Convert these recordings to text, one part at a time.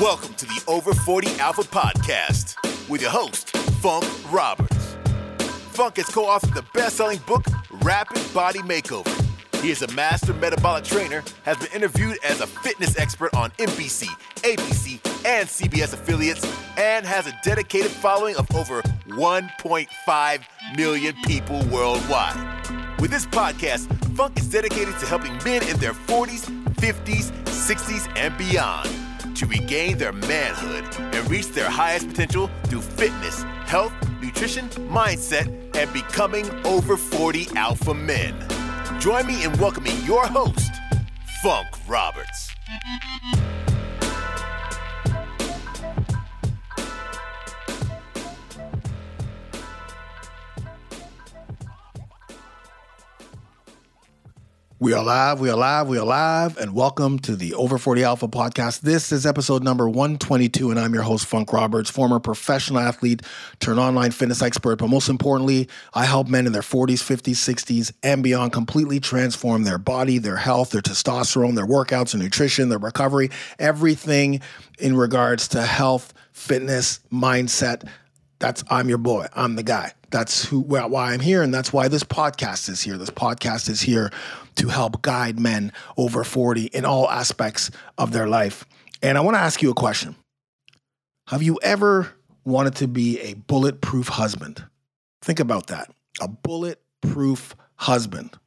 Welcome to the Over 40 Alpha Podcast with your host, Funk Roberts. Funk has co authored the best selling book, Rapid Body Makeover. He is a master metabolic trainer, has been interviewed as a fitness expert on NBC, ABC, and CBS affiliates, and has a dedicated following of over 1.5 million people worldwide. With this podcast, Funk is dedicated to helping men in their 40s, 50s, 60s, and beyond to regain their manhood and reach their highest potential through fitness, health, nutrition, mindset, and becoming over 40 alpha men. Join me in welcoming your host, Funk Roberts. We are live, we are live, we are live, and welcome to the Over 40 Alpha podcast. This is episode number 122, and I'm your host, Funk Roberts, former professional athlete turned online fitness expert. But most importantly, I help men in their 40s, 50s, 60s, and beyond completely transform their body, their health, their testosterone, their workouts, their nutrition, their recovery, everything in regards to health, fitness, mindset. That's I'm your boy. I'm the guy. That's who why I'm here, and that's why this podcast is here. This podcast is here to help guide men over 40 in all aspects of their life. And I want to ask you a question. Have you ever wanted to be a bulletproof husband? Think about that. A bulletproof husband.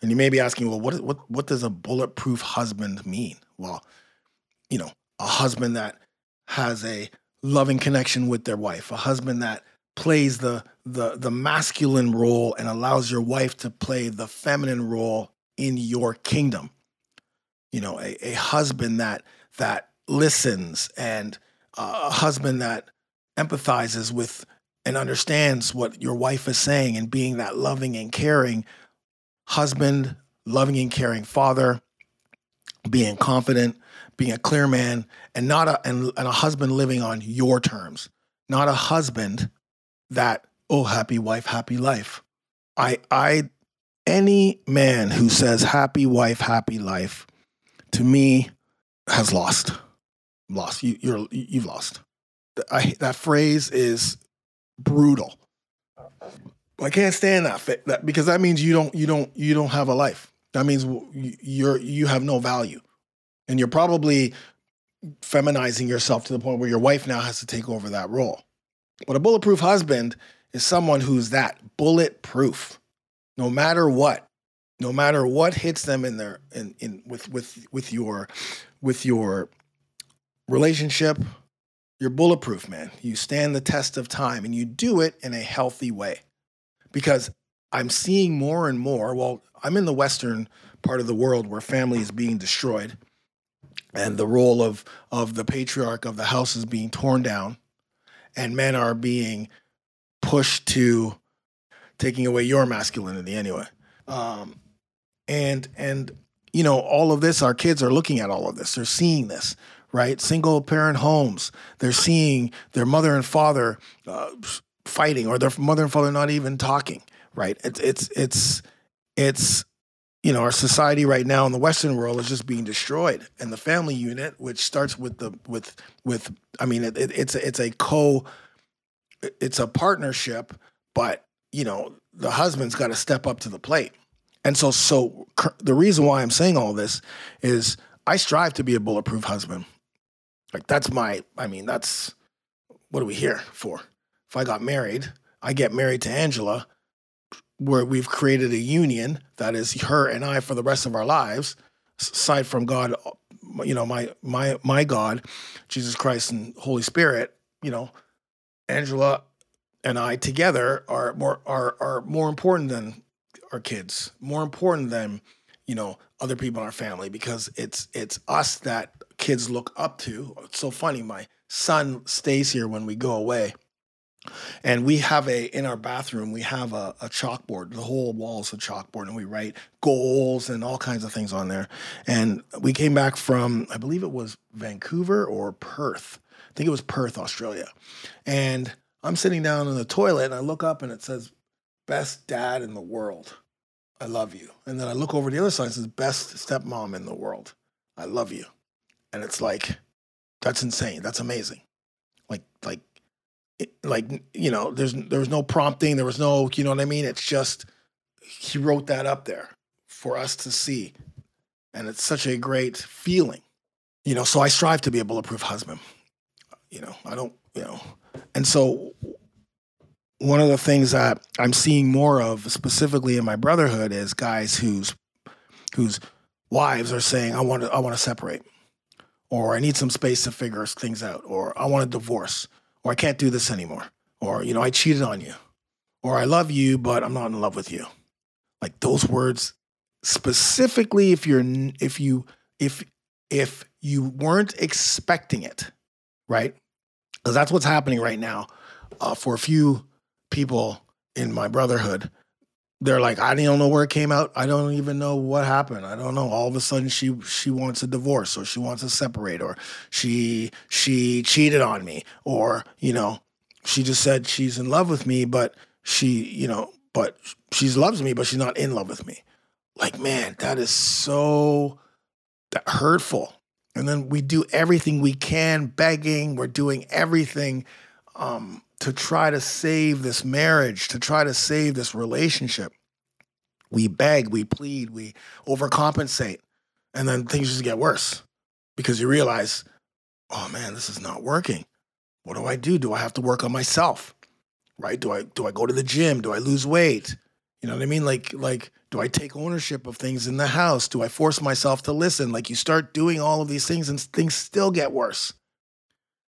And you may be asking, well, what, what, what does a bulletproof husband mean? Well, you know, a husband that has a loving connection with their wife, a husband that plays the the the masculine role and allows your wife to play the feminine role in your kingdom. You know, a, a husband that that listens and uh, a husband that empathizes with and understands what your wife is saying and being that loving and caring husband, loving and caring father, being confident, being a clear man, and not a and, and a husband living on your terms, not a husband that oh happy wife happy life i i any man who says happy wife happy life to me has lost. Lost. You you're you've lost. I, that phrase is brutal. I can't stand that, that because that means you don't you don't you don't have a life. That means you're you have no value. And you're probably feminizing yourself to the point where your wife now has to take over that role. But a bulletproof husband is someone who's that bulletproof, no matter what, no matter what hits them in their in, in with with with your with your relationship, you're bulletproof, man. You stand the test of time and you do it in a healthy way. Because I'm seeing more and more, well, I'm in the western part of the world where family is being destroyed and the role of of the patriarch of the house is being torn down and men are being pushed to taking away your masculinity anyway. Um, and and you know all of this, our kids are looking at all of this. They're seeing this, right? Single parent homes. They're seeing their mother and father uh, fighting, or their mother and father not even talking. Right? It's it's it's it's you know our society right now in the western world is just being destroyed and the family unit which starts with the with with i mean it, it, it's a, it's a co it's a partnership but you know the husband's got to step up to the plate. And so so the reason why i'm saying all this is i strive to be a bulletproof husband. Like that's my i mean that's what are we here for? If i got married i get married to angela where we've created a union that is her and I for the rest of our lives, aside from God, uh, you know, my my my God, Jesus Christ and Holy Spirit, you know, Angela and I together are more are are more important than our kids, more important than you know other people in our family because it's it's us that kids look up to. It's so funny. My son stays here when we go away and we have a in our bathroom we have a, a chalkboard the whole wall is a chalkboard and we write goals and all kinds of things on there and we came back from i believe it was vancouver or perth i think it was perth australia and i'm sitting down in the toilet and i look up and it says best dad in the world i love you and then i look over the other side and it says best stepmom in the world i love you and it's like That's insane. That's amazing. Like like it, like you know, there's there was no prompting, there was no, you know what I mean? It's just he wrote that up there for us to see. And it's such a great feeling. You know, so I strive to be a bulletproof husband. You know, I don't, you know. And so one of the things that I'm seeing more of specifically in my brotherhood is guys whose whose wives are saying, I want to I want to separate. Or I need some space to figure things out. Or I want a divorce. Or I can't do this anymore. Or, you know, I cheated on you. Or I love you, but I'm not in love with you. Like those words specifically if you're if you if if you weren't expecting it, right? Because that's what's happening right now uh, for a few people in my brotherhood. They're like, I don't know where it came out. I don't even know what happened. I don't know. All of a sudden, she she wants a divorce, or she wants to separate, or she she cheated on me, or you know, she just said she's in love with me, but she you know, but she loves me, but she's not in love with me. Like, man, that is so hurtful. And then we do everything we can, begging, we're doing everything um, to try to save this marriage, to try to save this relationship. We beg, we plead, we overcompensate. And then things just get worse because you realize, oh man, this is not working. What do I do? Do I have to work on myself? Right? Do I do I go to the gym? Do I lose weight? You know what I mean? Like like do I take ownership of things in the house? Do I force myself to listen? Like you start doing all of these things and things still get worse.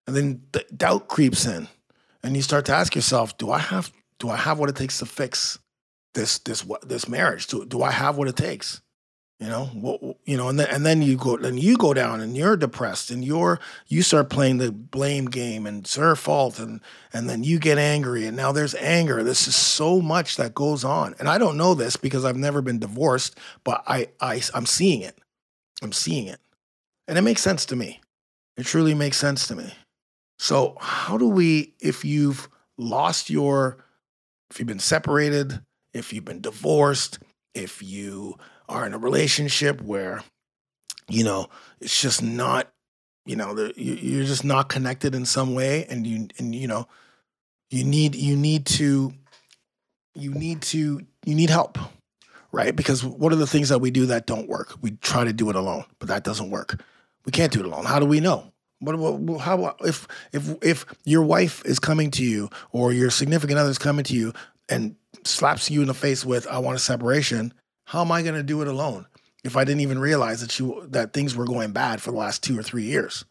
And then the doubt creeps in. And you start to ask yourself, do I have do I have what it takes to fix this this what this marriage? Do, do I have what it takes? You know, what, you know, and then and then you go, then you go down, and you're depressed, and you're you start playing the blame game, and it's her fault, and and then you get angry, and now there's anger. This is so much that goes on, and I don't know this because I've never been divorced, but I I I'm seeing it, I'm seeing it, and it makes sense to me. It truly makes sense to me. So how do we, if you've lost your, if you've been separated, if you've been divorced, if you are in a relationship where, you know, it's just not, you know, you're just not connected in some way, and you and you know, you need you need to, you need to you need help, right? Because what are the things that we do that don't work? We try to do it alone, but that doesn't work. We can't do it alone. How do we know? What, what, how if if if your wife is coming to you or your significant other is coming to you and slaps you in the face with "I want a separation," How am I going to do it alone if I didn't even realize that you that things were going bad for the last two or three years,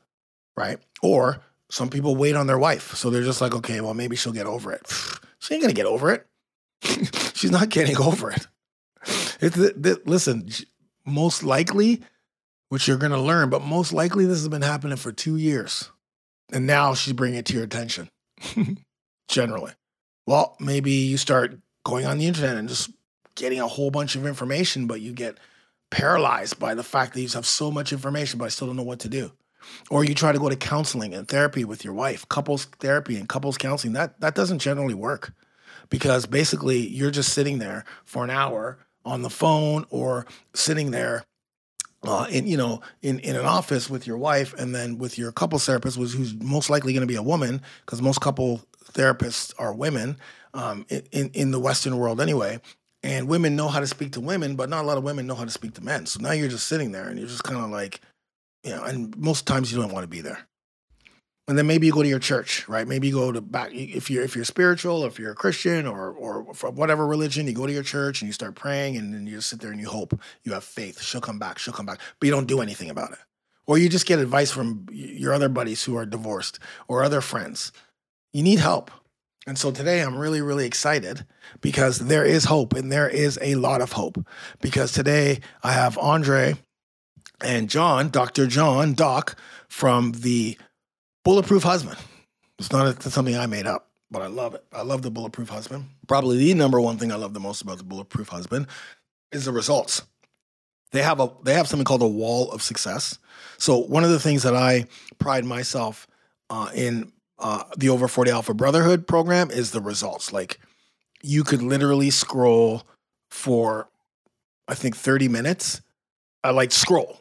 right? Or some people wait on their wife, so they're just like, okay, well maybe she'll get over it. She ain't gonna get over it. She's not getting over it. It's listen, most likely, which you're gonna learn, but most likely this has been happening for two years, and now she's bringing it to your attention. Generally, well, maybe you start going on the internet and just getting a whole bunch of information, but you get paralyzed by the fact that you have so much information, but I still don't know what to do. Or you try to go to counseling and therapy with your wife, couples therapy and couples counseling. That that doesn't generally work because basically you're just sitting there for an hour on the phone or sitting there uh, in you know in, in an office with your wife and then with your couple therapist who's most likely going to be a woman because most couple therapists are women um, in, in the Western world anyway and women know how to speak to women, but not a lot of women know how to speak to men. So now you're just sitting there and you're just kind of like, you know, and most times you don't want to be there. And then maybe you go to your church, right? Maybe you go to back if you're if you're spiritual, if you're a Christian or or from whatever religion, you go to your church and you start praying and then you just sit there and you hope. You have faith. She'll come back. She'll come back. But you don't do anything about it. Or you just get advice from your other buddies who are divorced or other friends. You need help. And so today I'm really, really excited because there is hope and there is a lot of hope. Because today I have Andre and Jon, Dr. Jon, Doc, from the Bulletproof Husband. It's not a, something I made up, but I love it. I love the Bulletproof Husband. Probably the number one thing I love the most about the Bulletproof Husband is the results. They have a they have something called a wall of success. So one of the things that I pride myself uh, in uh, the Over 40 Alpha Brotherhood program is the results. Like you could literally scroll for, I think, 30 minutes. I like scroll.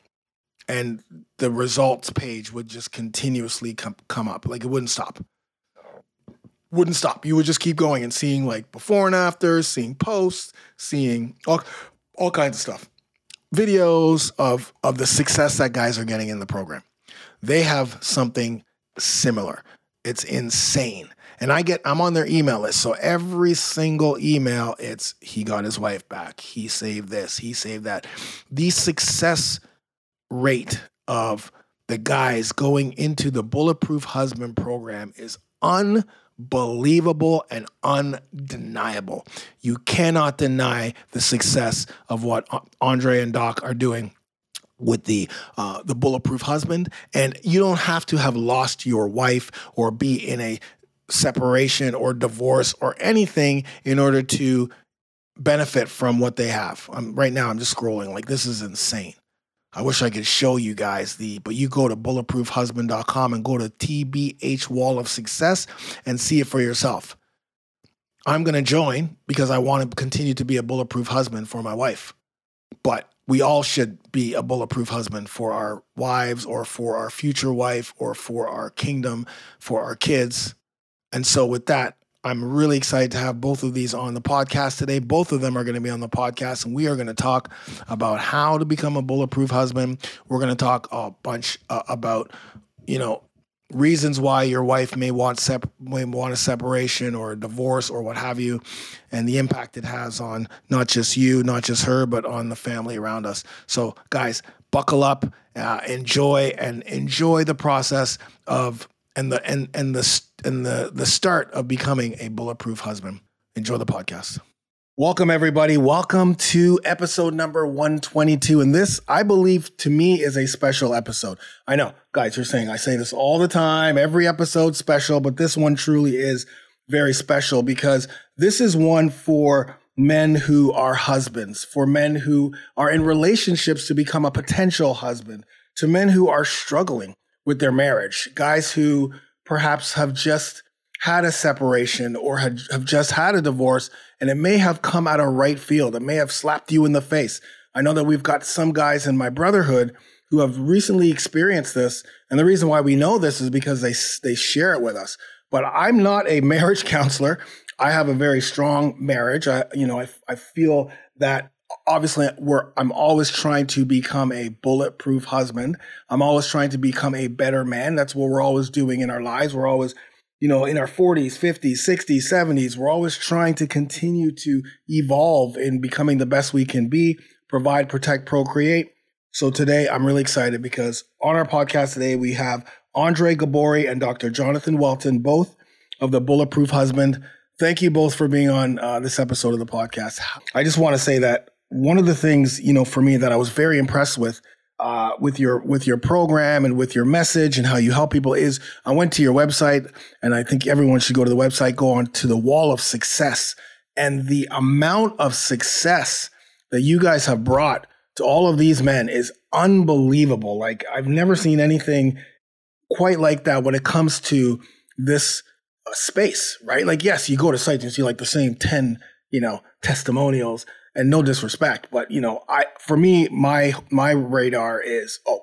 and the results page would just continuously come come up. Like it wouldn't stop. Wouldn't stop. You would just keep going and seeing like before and after, seeing posts, seeing all all kinds of stuff. Videos of of the success that guys are getting in the program. They have something similar. It's insane. And I get I'm on their email list. So every single email it's he got his wife back. He saved this, he saved that. The success rate of the guys going into the Bulletproof Husband program is unbelievable and undeniable. You cannot deny the success of what Andre and Doc are doing with the uh, the bulletproof husband and you don't have to have lost your wife or be in a separation or divorce or anything in order to benefit from what they have. I'm, right now, I'm just scrolling like this is insane. I wish I could show you guys the, but you go to bulletproofhusband.com and go to TBH Wall of Success and see it for yourself. I'm going to join because I want to continue to be a bulletproof husband for my wife. But we all should be a bulletproof husband for our wives or for our future wife or for our kingdom, for our kids. And so, with that, I'm really excited to have both of these on the podcast today. Both of them are going to be on the podcast, and we are going to talk about how to become a bulletproof husband. We're going to talk a bunch uh, about, you know, reasons why your wife may want sep- may want a separation or a divorce or what have you, and the impact it has on not just you, not just her, but on the family around us. So, guys, buckle up, uh, enjoy, and enjoy the process of and the and and the and the the start of becoming a bulletproof husband. Enjoy the podcast. Welcome everybody. Welcome to episode number 122 and this I believe to me is a special episode. I know, guys, you're saying I say this all the time, every episode special, but this one truly is very special because this is one for men who are husbands, for men who are in relationships to become a potential husband, to men who are struggling with their marriage, guys who perhaps have just had a separation or had, have just had a divorce and it may have come out of right field. It may have slapped you in the face. I know that we've got some guys in my brotherhood who have recently experienced this. And the reason why we know this is because they, they share it with us. But I'm not a marriage counselor. I have a very strong marriage. I, you know, I, I feel that obviously we're i'm always trying to become a bulletproof husband i'm always trying to become a better man that's what we're always doing in our lives we're always you know in our 40s 50s 60s 70s we're always trying to continue to evolve in becoming the best we can be provide protect procreate so today i'm really excited because on our podcast today we have andre gabori and dr jonathan welton both of the bulletproof husband thank you both for being on uh, this episode of the podcast. I just want to say that one of the things you know for me that I was very impressed with uh, with your with your program and with your message and how you help people is I went to your website and I think everyone should go to the website, go on to the wall of success and the amount of success that you guys have brought to all of these men is unbelievable. Like I've never seen anything quite like that when it comes to this uh, space, right? Like yes, you go to sites and see like the same 10, you know, testimonials and no disrespect, but you know, I for me, my my radar is oh,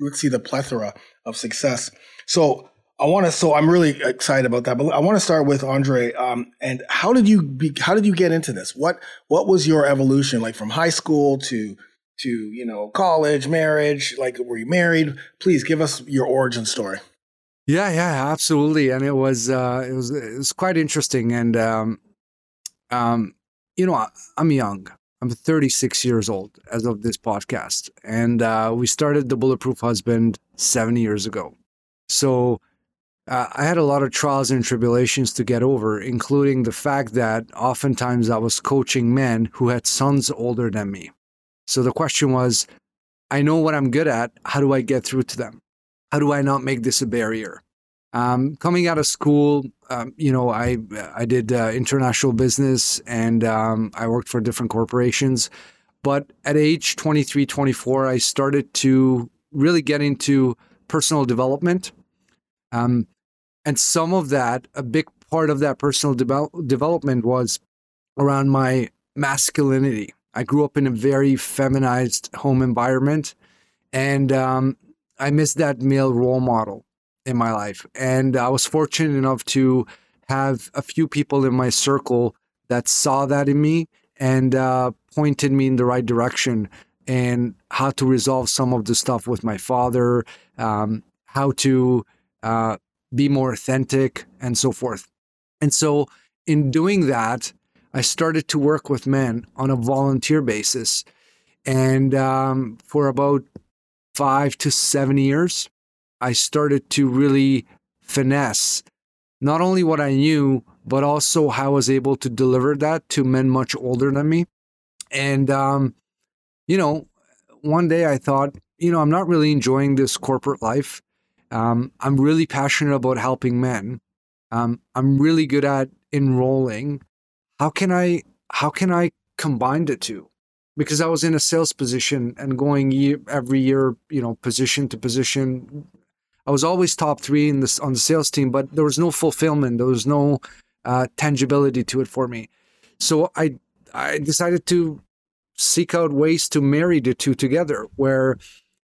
let's see the plethora of success. So I want to. So I'm really excited about that. But I want to start with Andre. Um, and how did you be? How did you get into this? What What was your evolution like from high school to to you know college, marriage? Like, were you married? Please give us your origin story. Yeah, yeah, absolutely. And it was uh, it was it was quite interesting. And um, um, you know, I'm young. I'm 36 years old as of this podcast. And uh, we started The Bulletproof Husband seven years ago. So uh, I had a lot of trials and tribulations to get over, including the fact that oftentimes I was coaching men who had sons older than me. So the question was I know what I'm good at. How do I get through to them? How do I not make this a barrier? Um, coming out of school, um, you know, I I did uh, international business and um, I worked for different corporations. But at age 23, 24, I started to really get into personal development. Um, and some of that, a big part of that personal de- development was around my masculinity. I grew up in a very feminized home environment. and um, I missed that male role model in my life. And I was fortunate enough to have a few people in my circle that saw that in me and uh, pointed me in the right direction and how to resolve some of the stuff with my father, um, how to uh, be more authentic, and so forth. And so, in doing that, I started to work with men on a volunteer basis. And um, for about five to seven years, I started to really finesse not only what I knew, but also how I was able to deliver that to men much older than me. And, um, you know, one day I thought, you know, I'm not really enjoying this corporate life. Um, I'm really passionate about helping men. Um, I'm really good at enrolling. How can I how can I combine the two? Because I was in a sales position and going year, every year, you know, position to position. I was always top three in this on the sales team, but there was no fulfillment. There was no uh, tangibility to it for me. So I I decided to seek out ways to marry the two together, where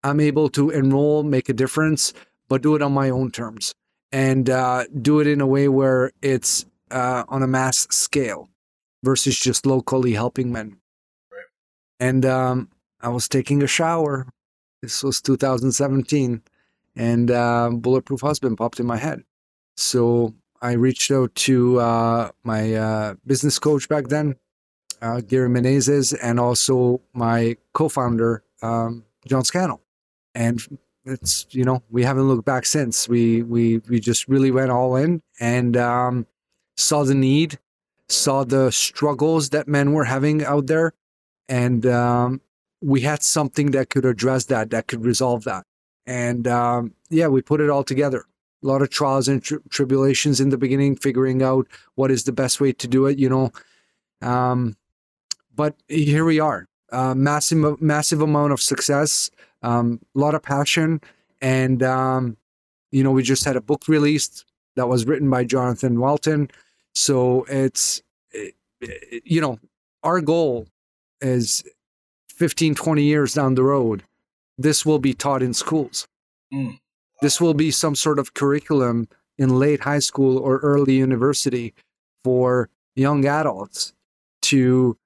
I'm able to enroll, make a difference, but do it on my own terms and uh, do it in a way where it's uh, on a mass scale versus just locally helping men. Right. And um, I was taking a shower. This was 2017, and uh, Bulletproof Husband popped in my head. So I reached out to uh, my uh, business coach back then, uh, Gary Menezes, and also my co-founder, um, John Scannell. And it's you know we haven't looked back since. We we we just really went all in and um, saw the need, saw the struggles that men were having out there, and um, we had something that could address that, that could resolve that. And um, yeah, we put it all together. A lot of trials and tri- tribulations in the beginning, figuring out what is the best way to do it. You know, um, but here we are. Uh, massive, massive amount of success, a um, lot of passion, and um, you know, we just had a book released that was written by Jonathan Welton. So it's, it, it, you know, our goal is 15, 20 years down the road, this will be taught in schools. Mm. This will be some sort of curriculum in late high school or early university for young adults to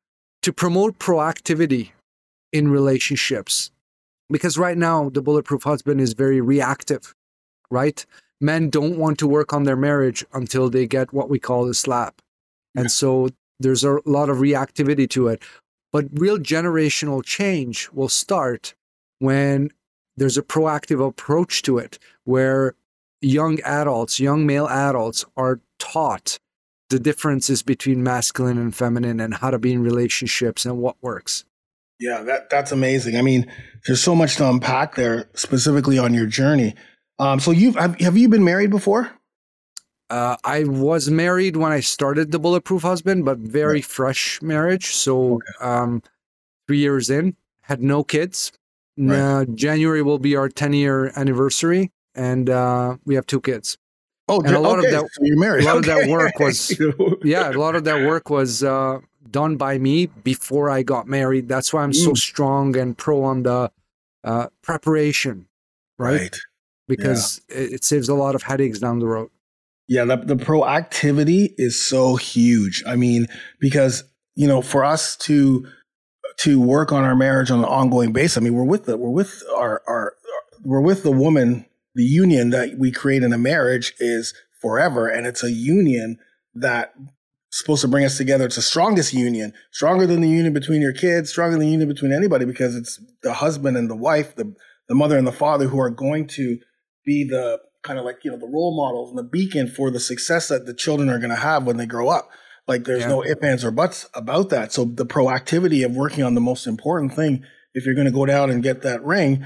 to promote proactivity in relationships. Because right now the bulletproof husband is very reactive right? Men don't want to work on their marriage until they get what we call a slap. And so there's a lot of reactivity to it. But real generational change will start when there's a proactive approach to it where young adults young male adults are taught the differences between masculine and feminine and how to be in relationships and what works yeah, that that's amazing. I mean, there's so much to unpack there, specifically on your journey. Um, so you've have, have you been married before? Uh, I was married when I started the Bulletproof Husband, but very right. fresh marriage. So okay. um, three years in, had no kids. Right. January will be our 10 year anniversary, and uh, we have two kids. Oh, and a lot okay. of that, so you're married. A lot okay. of that work was, yeah, a lot of that work was uh, done by me before I got married. That's why I'm mm. so strong and pro on the uh, preparation, right? right. Because yeah. it, it, saves a lot of headaches down the road. Yeah, the, the proactivity is so huge. I mean, because you know, for us to to work on our marriage on an ongoing basis, I mean, we're with the we're with our our we're with the woman. The union that we create in a marriage is forever, and it's a union that supposed to bring us together. It's the strongest union, stronger than the union between your kids, stronger than the union between anybody, because it's the husband and the wife, the the mother and the father who are going to be the kind of like you know the role models and the beacon for the success that the children are going to have when they grow up. Like there's yeah. no ifs ands or buts about that. So the proactivity of working on the most important thing, if you're going to go down and get that ring,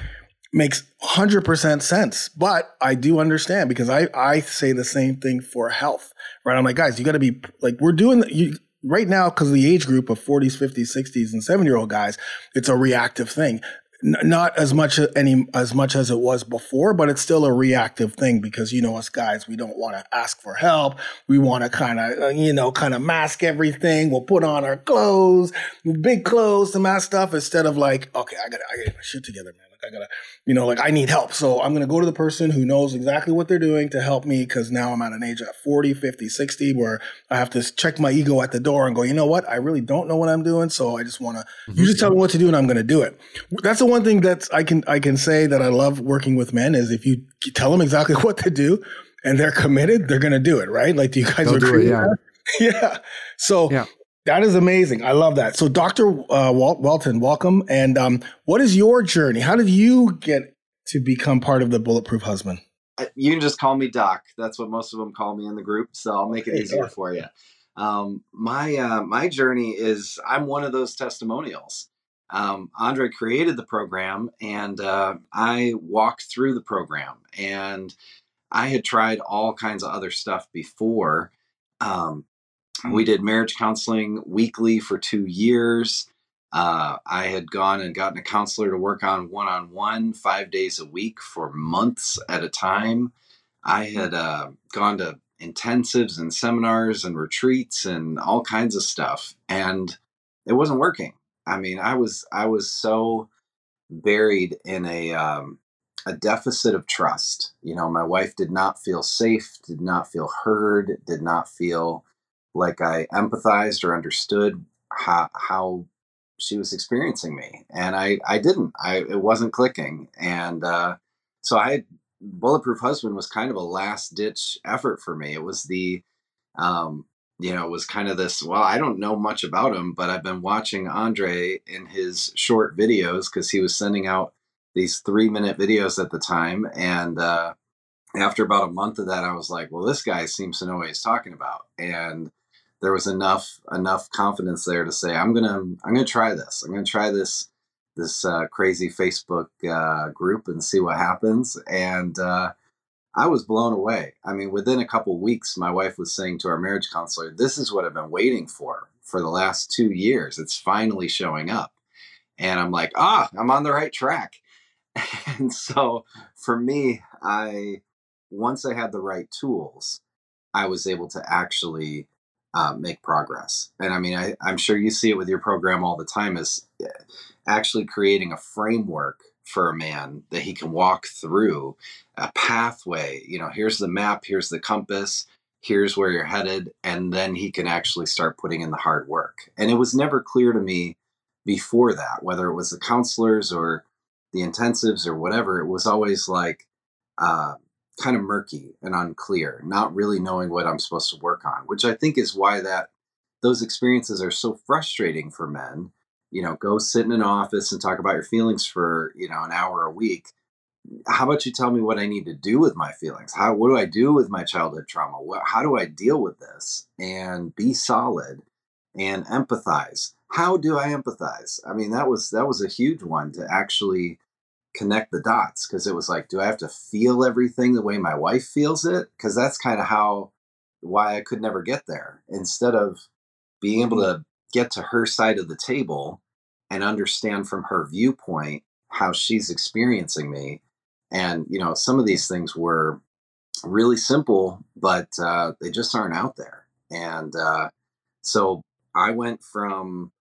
makes 100% sense. But I do understand because I, I say the same thing for health, right? I'm like, guys, you got to be like, we're doing you, right now because the age group of 40s, 50s, 60s, and 70 year old guys, it's a reactive thing. Not as much any as much as it was before, but it's still a reactive thing because you know us guys, we don't want to ask for help. We want to kind of uh, you know kind of mask everything. We'll put on our clothes, big clothes, some that stuff instead of like, okay, I got I got my shit together, man I gotta, you know, like I need help. So I'm gonna go to the person who knows exactly what they're doing to help me because now I'm at an age at 40, 50, 60 where I have to check my ego at the door and go, you know what? I really don't know what I'm doing. So I just wanna mm-hmm. you just tell me what to do and I'm gonna do it. That's the one thing that I can I can say that I love working with men is if you tell them exactly what to do and they're committed, they're gonna do it, right? Like do you guys They'll agree? It, yeah. yeah. So yeah. That is amazing. I love that. So, Dr. Uh, Walt- Welton, welcome. And um, what is your journey? How did you get to become part of the Bulletproof Husband? You can just call me Doc. That's what most of them call me in the group. So I'll make it easier yeah. for you. Um, my uh, my journey is I'm one of those testimonials. Um, Andre created the program, and uh, I walked through the program. And I had tried all kinds of other stuff before. Um, we did marriage counseling weekly for two years. Uh, I had gone and gotten a counselor to work on one on one five days a week for months at a time. I had uh, gone to intensives and seminars and retreats and all kinds of stuff, and it wasn't working. I mean, I was I was so buried in a um, a deficit of trust. You know, my wife did not feel safe, did not feel heard, did not feel like I empathized or understood how how she was experiencing me, and I I didn't. I it wasn't clicking, and uh, so I bulletproof husband was kind of a last ditch effort for me. It was the um, you know, it was kind of this. Well, I don't know much about him, but I've been watching Andre in his short videos because he was sending out these three minute videos at the time, and uh, after about a month of that, I was like, well, this guy seems to know what he's talking about, and there was enough enough confidence there to say I'm gonna I'm gonna try this. I'm gonna try this this uh, crazy Facebook uh, group and see what happens. And uh, I was blown away. I mean, within a couple weeks, my wife was saying to our marriage counselor, "This is what I've been waiting for for the last two years. It's finally showing up." And I'm like, "Ah, I'm on the right track." And so for me, I once I had the right tools, I was able to actually uh, make progress. And I mean, I, I'm sure you see it with your program all the time is eh, actually creating a framework for a man that he can walk through a pathway. You know, here's the map, here's the compass, here's where you're headed. And then he can actually start putting in the hard work. And it was never clear to me before that, whether it was the counselors or the intensives or whatever, it was always like, uh, kind of murky and unclear, not really knowing what I'm supposed to work on, which I think is why that those experiences are so frustrating for men. You know, go sit in an office and talk about your feelings for, you know, an hour a week. How about you tell me what I need to do with my feelings? How what do I do with my childhood trauma? What, how do I deal with this and be solid and empathize? How do I empathize? I mean, that was that was a huge one to actually connect the dots because it was like, do I have to feel everything the way my wife feels it? Because that's kind of how why I could never get there. Instead of being able to get to her side of the table and understand from her viewpoint how she's experiencing me. And, you know, some of these things were really simple, but uh, they just aren't out there. And uh, so I went from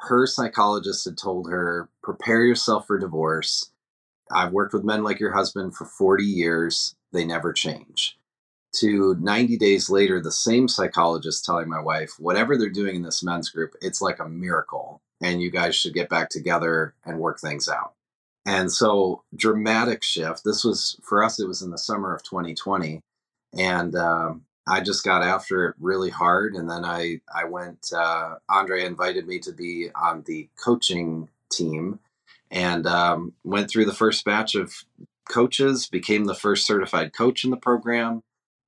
her psychologist had told her, prepare yourself for divorce I've worked with men like your husband for 40 years. They never change. To 90 days later, the same psychologist telling my wife, whatever they're doing in this men's group, it's like a miracle. And you guys should get back together and work things out. And so, dramatic shift. This was for us, it was in the summer of 2020. And um, I just got after it really hard. And then I, I went, uh, Andre invited me to be on the coaching team and um, went through the first batch of coaches, became the first certified coach in the program,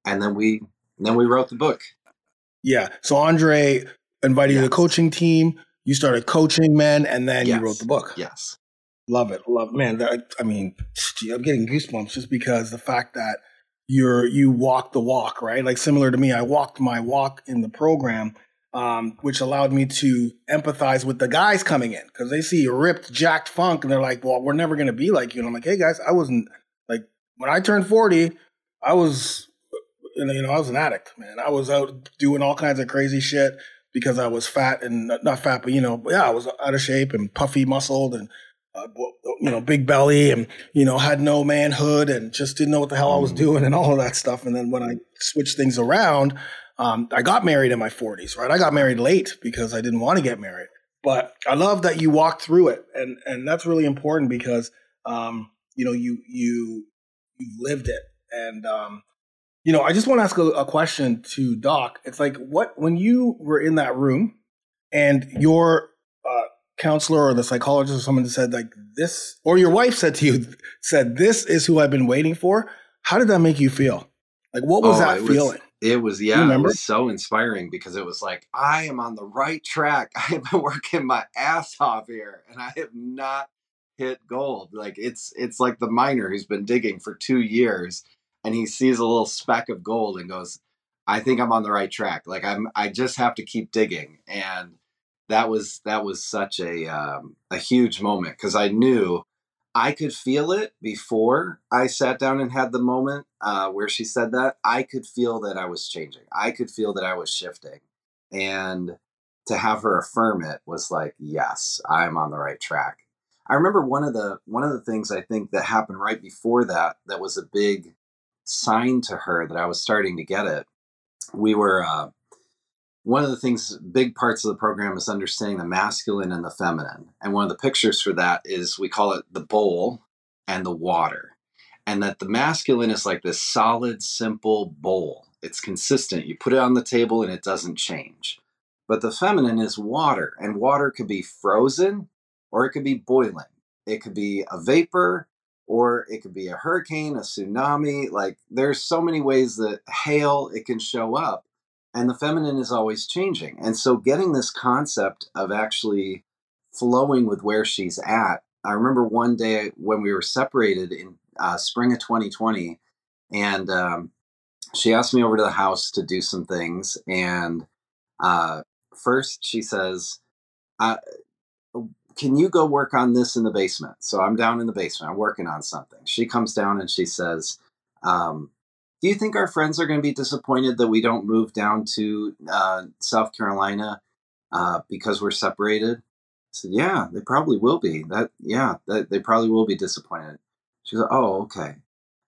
and then we then we wrote the book. Yeah. So Andre invited yes. you to the coaching team. You started coaching men, and then yes. you wrote the book. Yes. Love it. Love man. That, I mean, gee, I'm getting goosebumps just because the fact that you're you walk the walk, right? Like similar to me, I walked my walk in the program um, which allowed me to empathize with the guys coming in because they see ripped, jacked funk and they're like, well, we're never going to be like you. And I'm like, hey, guys, I wasn't like when I turned 40, I was, you know, I was an addict, man. I was out doing all kinds of crazy shit because I was fat and not fat, but, you know, yeah, I was out of shape and puffy muscled and uh, you know, big belly and, you know, had no manhood and just didn't know what the hell I was mm. doing and all of that stuff. And then when I switched things around, um, I got married in my 40s, right? I got married late because I didn't want to get married. But I love that you walked through it. And, and that's really important because, um, you know, you, you, you lived it. And, um, you know, I just want to ask a, a question to Doc. It's like, what, when you were in that room and your counselor or the psychologist or someone said like this, or your wife said to you, said, this is who I've been waiting for. How did that make you feel? Like, what was oh, that feeling? Was, it was, yeah, it was so inspiring because it was like, I am on the right track. I have been working my ass off here and I have not hit gold. Like it's, it's like the miner who's been digging for two years and he sees a little speck of gold and goes, I think I'm on the right track. Like I'm, I just have to keep digging. And that was that was such a um, a huge moment because I knew I could feel it before I sat down and had the moment uh, where she said that. I could feel that I was changing. I could feel that I was shifting, and to have her affirm it was like, yes, I'm on the right track. I remember one of the one of the things I think that happened right before that that was a big sign to her that I was starting to get it. We were uh, one of the things, big parts of the program is understanding the masculine and the feminine. And one of the pictures for that is we call it the bowl and the water. And that the masculine is like this solid, simple bowl. It's consistent. You put it on the table and it doesn't change. But the feminine is water, and water could be frozen or it could be boiling. It could be a vapor or it could be a hurricane, a tsunami. Like there's so many ways that hail it can show up and the feminine is always changing. And so getting this concept of actually flowing with where she's at. I remember one day when we were separated in uh, spring of 2020, and um, she asked me over to the house to do some things. And uh, first, she says, uh, Can you go work on this in the basement? So I'm down in the basement, I'm working on something. She comes down and she says, um, do you think our friends are going to be disappointed that we don't move down to uh, South Carolina uh, because we're separated? I said, yeah, they probably will be. That yeah, that, they probably will be disappointed. She goes, oh, okay.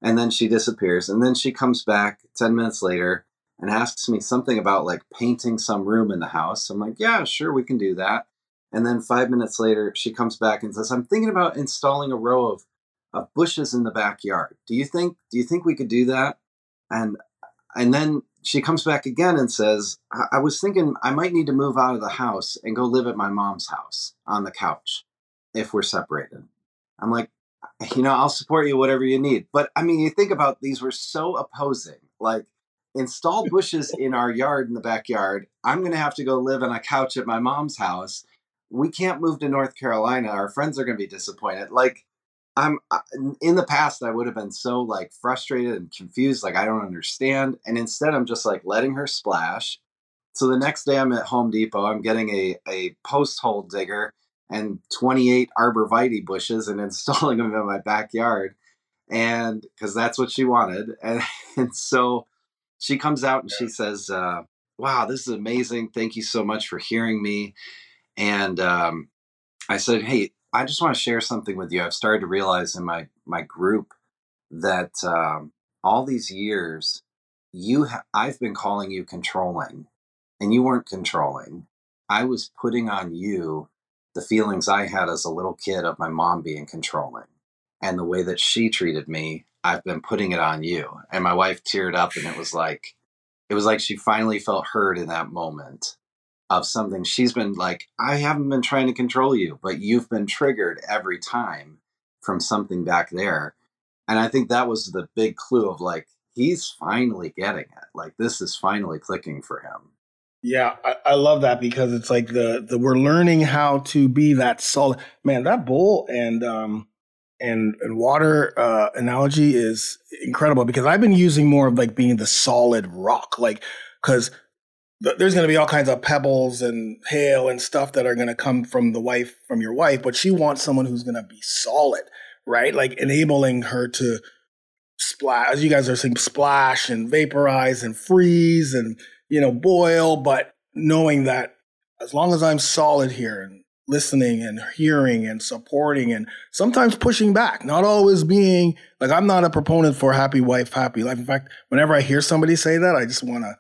And then she disappears, and then she comes back ten minutes later and asks me something about like painting some room in the house. I'm like, yeah, sure, we can do that. And then five minutes later, she comes back and says, I'm thinking about installing a row of, of bushes in the backyard. Do you think do you think we could do that? And and then she comes back again and says, I-, I was thinking I might need to move out of the house and go live at my mom's house on the couch if we're separated. I'm like, you know, I'll support you whatever you need. But I mean, you think about these were so opposing. Like, install bushes in our yard in the backyard. I'm going to have to go live on a couch at my mom's house. We can't move to North Carolina. Our friends are going to be disappointed. Like, I'm in the past I would have been so like frustrated and confused like I don't understand and instead I'm just like letting her splash. So the next day I'm at Home Depot, I'm getting a a post hole digger and 28 arborvitae bushes and installing them in my backyard and cuz that's what she wanted and, and so she comes out and she says uh, wow this is amazing thank you so much for hearing me and um, I said hey I just want to share something with you. I've started to realize in my my group that um, all these years, you ha- I've been calling you controlling, and you weren't controlling. I was putting on you the feelings I had as a little kid of my mom being controlling, and the way that she treated me. I've been putting it on you. And my wife teared up, and it was like, it was like she finally felt heard in that moment of something she's been like i haven't been trying to control you but you've been triggered every time from something back there. And i think that was the big clue of like he's finally getting it like this is finally clicking for him. Yeah i, I love that because it's like the, the we're learning how to be that solid man that bowl and um and and water uh analogy is incredible because i've been using more of like being the solid rock like because there's going to be all kinds of pebbles and hail and stuff that are going to come from the wife from your wife but she wants someone who's going to be solid right like enabling her to splash as you guys are saying splash and vaporize and freeze and you know boil but knowing that as long as i'm solid here and listening and hearing and supporting and sometimes pushing back, not always being like, I'm not a proponent for happy wife, happy life. In fact, whenever I hear somebody say that, I just want to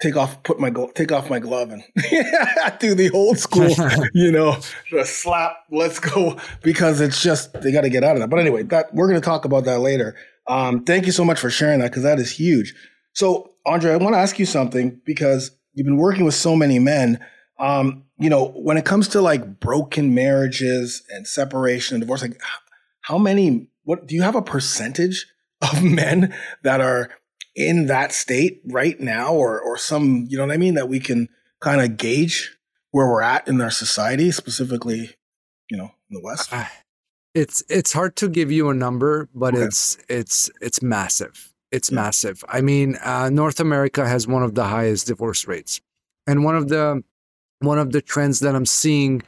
take off, put my, take off my glove and do the old school, you know, the slap, let's go, because it's just, they got to get out of that. But anyway, that we're going to talk about that later. Um, thank you so much for sharing that because that is huge. So, Andre, I want to ask you something because you've been working with so many men. Um, you know, when it comes to like broken marriages and separation and divorce, like how many, what do you have a percentage of men that are in that state right now or, or some, you know what I mean, that we can kind of gauge where we're at in our society, specifically, you know, in the West? It's, it's hard to give you a number, but okay. it's, it's, it's massive. It's yeah. massive. I mean, uh, North America has one of the highest divorce rates. And one of the one of the trends that I'm seeing,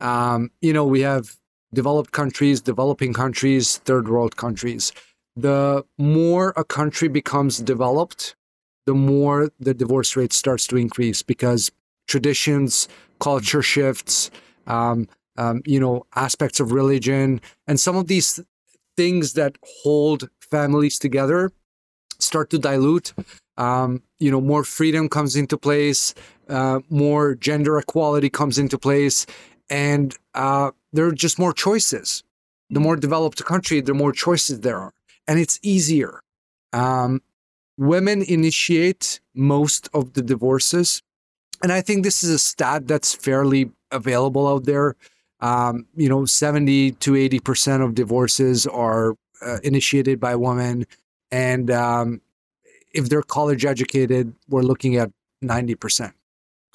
um, you know, we have developed countries, developing countries, third world countries. The more a country becomes developed, the more the divorce rate starts to increase because traditions, culture shifts, um, um, you know, aspects of religion, and some of these things that hold families together start to dilute. Um, you know, more freedom comes into place uh, more gender equality comes into place, and uh, there are just more choices. The more developed a country, the more choices there are, and it's easier. Um, women initiate most of the divorces, and I think this is a stat that's fairly available out there. Um, you know, seventy to eighty percent of divorces are uh, initiated by women, and um, if they're college educated, we're looking at ninety percent.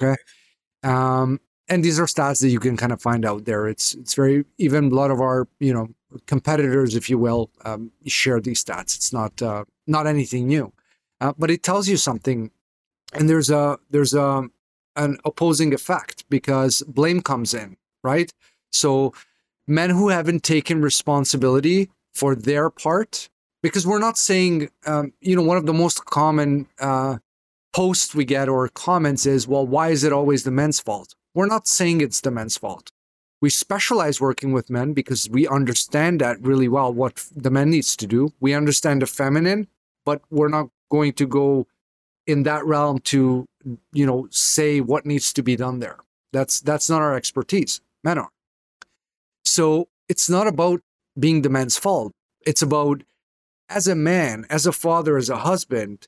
Okay. Um, and these are stats that you can kind of find out there. It's it's very even a lot of our you know competitors, if you will, um, share these stats. It's not uh, not anything new, uh, but it tells you something. And there's a there's a an opposing effect because blame comes in, right? So men who haven't taken responsibility for their part, because we're not saying, um, you know, one of the most common uh, posts we get or comments is, well, why is it always the men's fault? We're not saying it's the men's fault. We specialize working with men because we understand that really well, what the man needs to do. We understand the feminine, but we're not going to go in that realm to, you know, say what needs to be done there. That's that's not our expertise. Men are. So it's not about being the man's fault. It's about as a man, as a father, as a husband,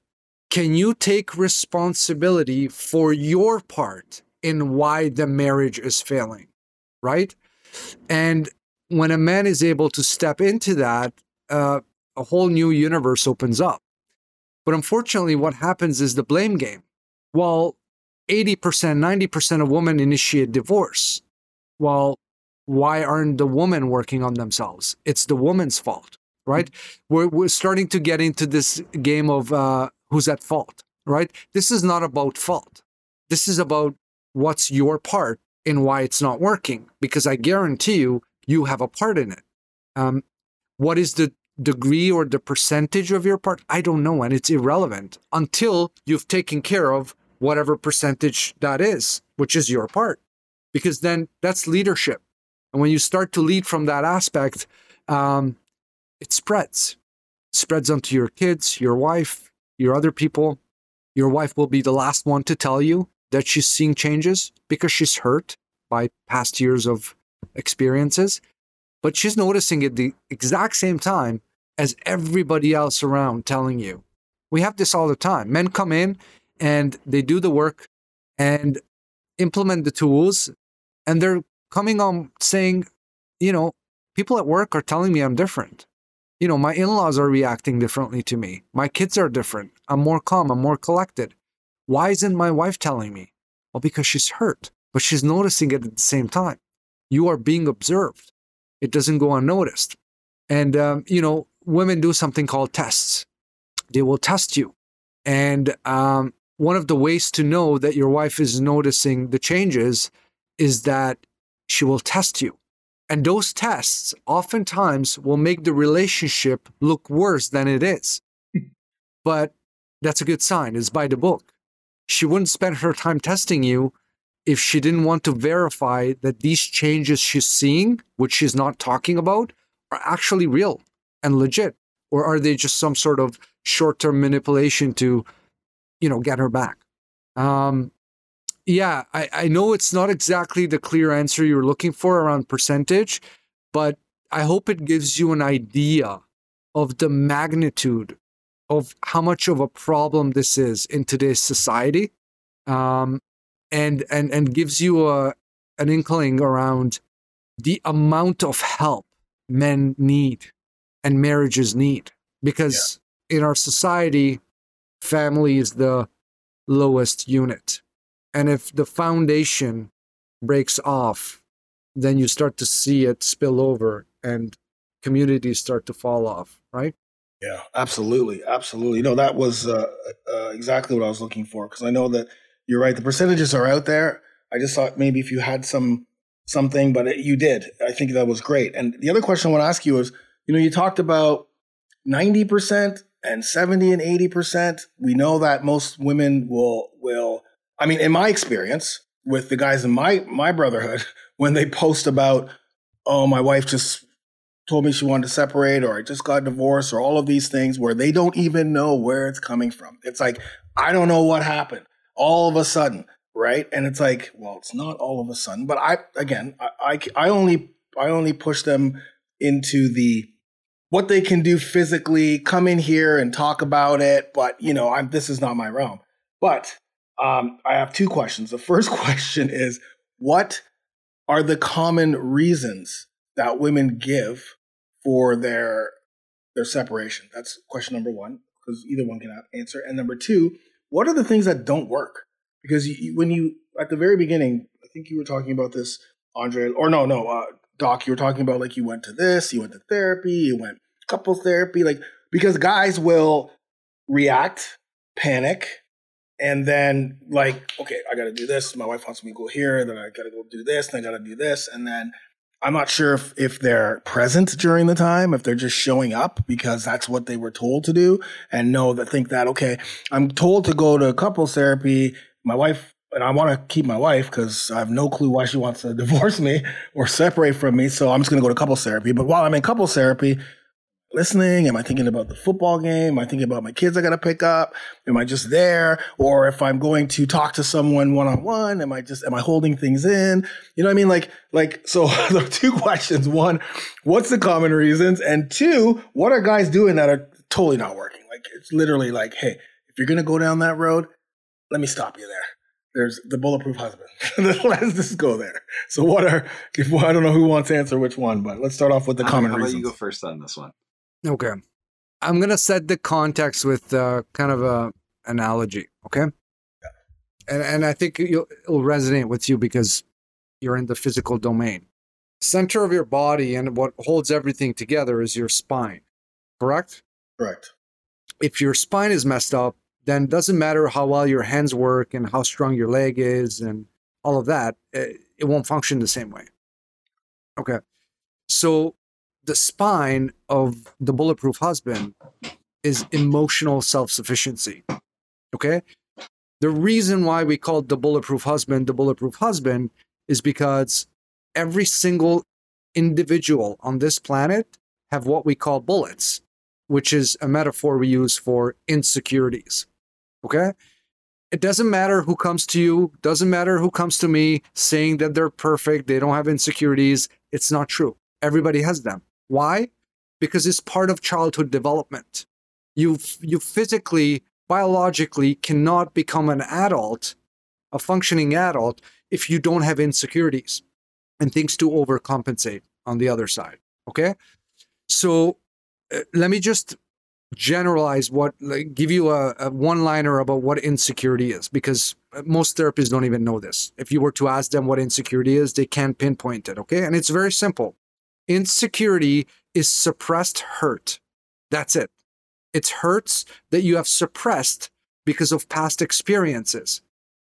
can you take responsibility for your part in why the marriage is failing? Right. And when a man is able to step into that, uh, a whole new universe opens up. But unfortunately, what happens is the blame game. While 80%, 90% of women initiate divorce. Well, why aren't the women working on themselves? It's the woman's fault, right? We're, we're starting to get into this game of uh, who's at fault, right? This is not about fault. This is about what's your part in why it's not working, because I guarantee you, you have a part in it. Um, what is the degree or the percentage of your part? I don't know. And it's irrelevant until you've taken care of whatever percentage that is, which is your part, because then that's leadership. And when you start to lead from that aspect, um, it spreads, it spreads onto your kids, your wife, your other people, your wife will be the last one to tell you that she's seeing changes because she's hurt by past years of experiences. But she's noticing it the exact same time as everybody else around telling you. We have this all the time. Men come in and they do the work and implement the tools, and they're coming on saying, you know, people at work are telling me I'm different you know, my in laws are reacting differently to me. My kids are different. I'm more calm. I'm more collected. Why isn't my wife telling me? Well, because she's hurt, but she's noticing it at the same time. You are being observed. It doesn't go unnoticed. And, um, you know, women do something called tests. They will test you. And um, one of the ways to know that your wife is noticing the changes is that she will test you. And those tests oftentimes will make the relationship look worse than it is. but that's a good sign. It's by the book. She wouldn't spend her time testing you if she didn't want to verify that these changes she's seeing, which she's not talking about, are actually real and legit? Or are they just some sort of short term manipulation to, you know, get her back? Um, yeah, I, I know it's not exactly the clear answer you're looking for around percentage, but I hope it gives you an idea of the magnitude of how much of a problem this is in today's society. Um, and and and gives you a an inkling around the amount of help men need and marriages need because yeah. in our society family is the lowest unit and if the foundation breaks off then you start to see it spill over and communities start to fall off right yeah absolutely absolutely know that was uh, uh, exactly what i was looking for because i know that you're right. The percentages are out there. I just thought maybe if you had some something, but it, you did. I think that was great. And the other question I want to ask you is, you know, you talked about 90% and 70 and 80%. We know that most women will will I mean, in my experience with the guys in my my brotherhood, when they post about, oh, my wife just told me she wanted to separate or I just got divorced or all of these things where they don't even know where it's coming from. It's like, I don't know what happened all of a sudden, right? And it's like, well, it's not all of a sudden, but I again, I I, I only I only push them into the what they can do physically, come in here and talk about it, but you know, I'm this is not my realm. But um, I have two questions. The first question is what are the common reasons that women give for their their separation? That's question number one, because either one can answer. And number two, what are the things that don't work? Because you, when you at the very beginning, I think you were talking about this, Andre, or no, no, uh, Doc, you were talking about like you went to this, you went to therapy, you went couples therapy, like because guys will react, panic, and then like, okay, I got to do this. My wife wants me to go here, then I got to go do this, then I got to do this, and then I'm not sure if, if they're present during the time, if they're just showing up because that's what they were told to do and know that think that, okay, I'm told to go to couples therapy. My wife, and I want to keep my wife because I have no clue why she wants to divorce me or separate from me. So I'm just going to go to couples therapy. But while I'm in couples therapy, listening? Am I thinking about the football game? Am I thinking about my kids I got to pick up? Am I just there? Or if I'm going to talk to someone one on one, am I just, am I holding things in? You know what I mean? Like, like, so the two questions. One, what's the common reasons? And two, what are guys doing that are totally not working? Like, it's literally like, hey, if you're going to go down that road, let me stop you there. There's the bulletproof husband. let's just go there. So, what are? If, I don't know who wants to answer which one, but let's start off with the common reasons. How about you go first on this one? Okay. I'm going to set the context with uh, kind of a analogy, okay? Yeah. And and I think it'll resonate with you because you're in the physical domain. Center of your body and what holds everything together is your spine. Correct? Correct. If your spine is messed up, then it doesn't matter how well your hands work and how strong your leg is and all of that, it, it won't function the same way. Okay. So the spine of the bulletproof husband is emotional self-sufficiency okay? The reason why we called the bulletproof husband the bulletproof husband is because every single individual on this planet have what we call bullets which is a metaphor we use for insecurities okay? It doesn't matter who comes to you doesn't matter who comes to me saying that they're perfect they don't have insecurities it's not true. Everybody has them why? Because it's part of childhood development. You you physically, biologically cannot become an adult, a functioning adult, if you don't have insecurities and things to overcompensate on the other side. Okay, so uh, let me just generalize what like, give you a, a one liner about what insecurity is because most therapists don't even know this if you were to ask them what insecurity is they can't pinpoint it okay and it's very simple Insecurity is suppressed hurt. That's it. It's hurts that you have suppressed because of past experiences.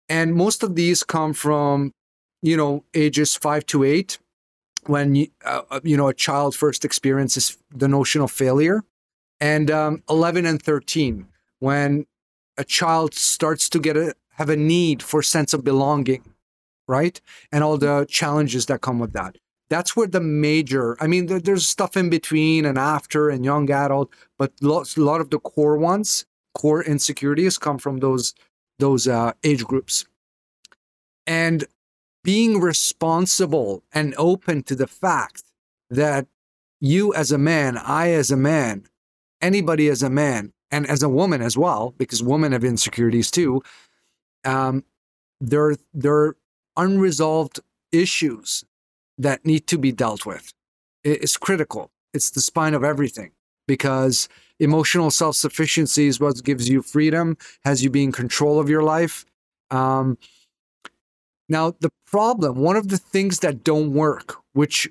And most of these come from, you know, ages five to eight, when, uh, you know, a child first experiences the notion of failure, and um, 11 and 13, when a child starts to get a, have a need for sense of belonging right? And all the challenges that come with that. That's where the major, I mean, there's stuff in between and after and young adult, but lots, a lot of the core ones, core insecurities come from those those uh, age groups. And being responsible and open to the fact that you as a man, I as a man, anybody as a man, and as a woman as well, because women have insecurities too. Um, there are unresolved issues that need to be dealt with. It's critical. It's the spine of everything because emotional self sufficiency is what gives you freedom, has you be in control of your life. Um, now, the problem, one of the things that don't work, which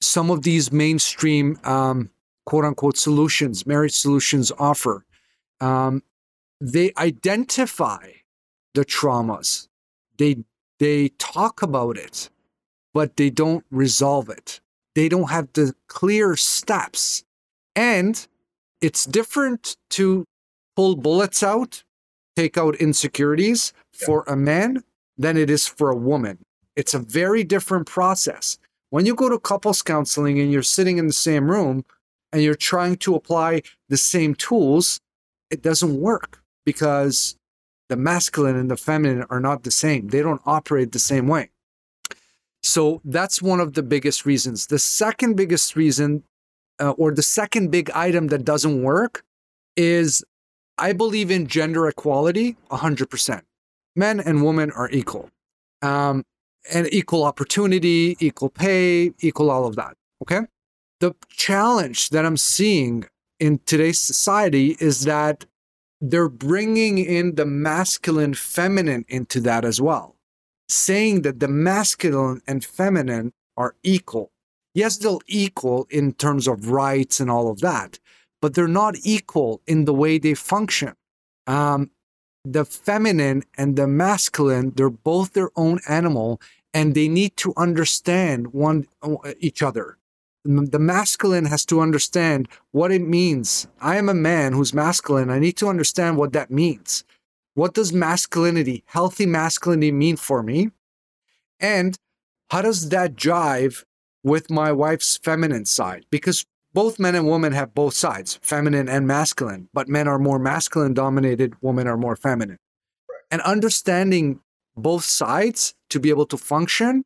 some of these mainstream um, quote unquote solutions, marriage solutions offer, um, they identify the traumas. They they talk about it, but they don't resolve it. They don't have the clear steps. And it's different to pull bullets out, take out insecurities for a man than it is for a woman. It's a very different process. When you go to couples counseling and you're sitting in the same room and you're trying to apply the same tools, it doesn't work because the masculine and the feminine are not the same. They don't operate the same way. So that's one of the biggest reasons. The second biggest reason, uh, or the second big item that doesn't work, is I believe in gender equality 100%. Men and women are equal. Um, and equal opportunity, equal pay, equal all of that. Okay. The challenge that I'm seeing in today's society is that they're bringing in the masculine feminine into that as well, saying that the masculine and feminine are equal. Yes, they'll equal in terms of rights and all of that, but they're not equal in the way they function. Um, the feminine and the masculine, they're both their own animal and they need to understand one each other the masculine has to understand what it means. I am a man who's masculine. I need to understand what that means. What does masculinity, healthy masculinity, mean for me? And how does that jive with my wife's feminine side? Because both men and women have both sides, feminine and masculine, but men are more masculine dominated, women are more feminine. And understanding both sides to be able to function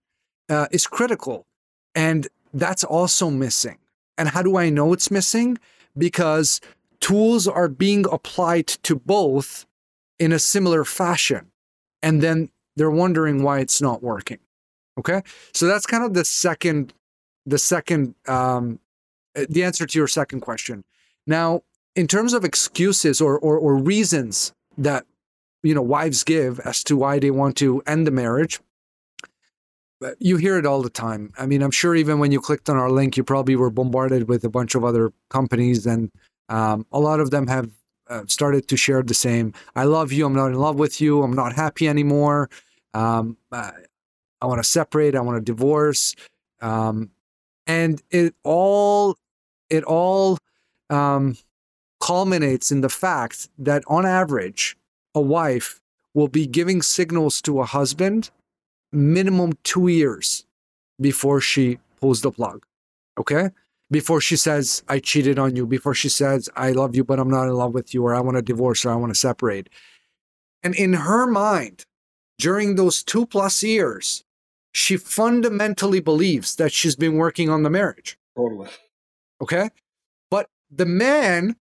uh, is critical. And that's also missing. And how do I know it's missing? Because tools are being applied to both in a similar fashion. And then they're wondering why it's not working. Okay. So that's kind of the second, the second, um, the answer to your second question. Now, in terms of excuses or, or, or reasons that, you know, wives give as to why they want to end the marriage, you hear it all the time. I mean, I'm sure even when you clicked on our link, you probably were bombarded with a bunch of other companies, and um, a lot of them have uh, started to share the same. I love you. I'm not in love with you. I'm not happy anymore. Um, I, I want to separate. I want to divorce. Um, and it all, it all um, culminates in the fact that on average, a wife will be giving signals to a husband minimum two years before she pulls the plug. Okay? Before she says, I cheated on you, before she says, I love you, but I'm not in love with you, or I want to divorce, or I want to separate. And in her mind, during those two plus years, she fundamentally believes that she's been working on the marriage. Totally. Okay? But the man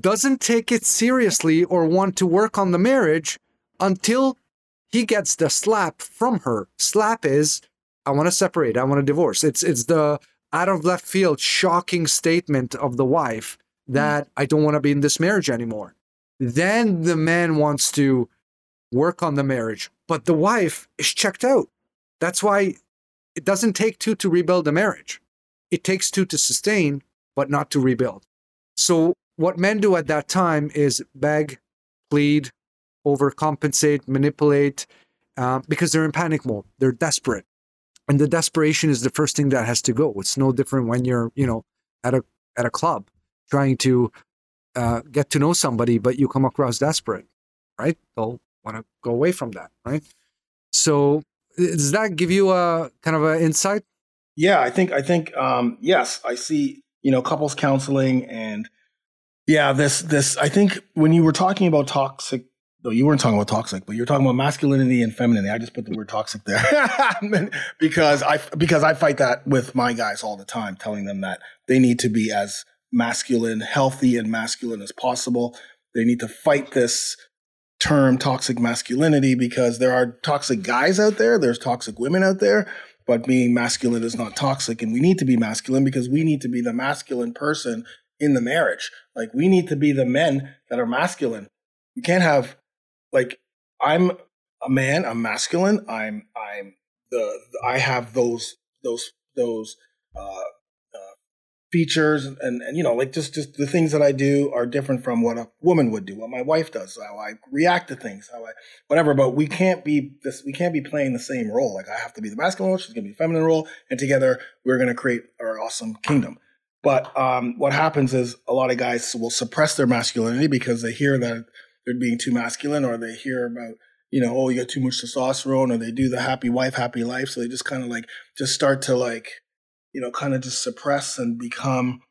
doesn't take it seriously or want to work on the marriage until he gets the slap from her. Slap is, I want to separate, I want to divorce. It's it's the out of left field shocking statement of the wife that mm. I don't want to be in this marriage anymore. Then the man wants to work on the marriage, but the wife is checked out. That's why it doesn't take two to rebuild a marriage. It takes two to sustain, but not to rebuild. So, what men do at that time is beg, plead, overcompensate, manipulate, uh, because they're in panic mode. They're desperate, and the desperation is the first thing that has to go. It's no different when you're, you know, at a at a club trying to uh, get to know somebody, but you come across desperate, right? They'll want to go away from that, right? So does that give you a kind of an insight? Yeah, I think I think um, yes, I see. You know, couples counseling and yeah, this this I think when you were talking about toxic, no, you weren't talking about toxic, but you're talking about masculinity and femininity. I just put the word toxic there because I because I fight that with my guys all the time, telling them that they need to be as masculine, healthy, and masculine as possible. They need to fight this term toxic masculinity because there are toxic guys out there, there's toxic women out there, but being masculine is not toxic. And we need to be masculine because we need to be the masculine person in the marriage. Like we need to be the men that are masculine. We can't have like I'm a man, I'm masculine, I'm I'm the I have those those those uh features and, and you know like just just the things that i do are different from what a woman would do what my wife does how i react to things how i whatever but we can't be this we can't be playing the same role like i have to be the masculine role she's to be the feminine role and together we're to create our awesome kingdom. But um, what happens is a lot of guys will suppress their masculinity because they hear that they're being too masculine or they hear about you know oh you got too much testosterone or they do the happy wife happy life so they just kind of like just start to like you know, kind of just suppress and become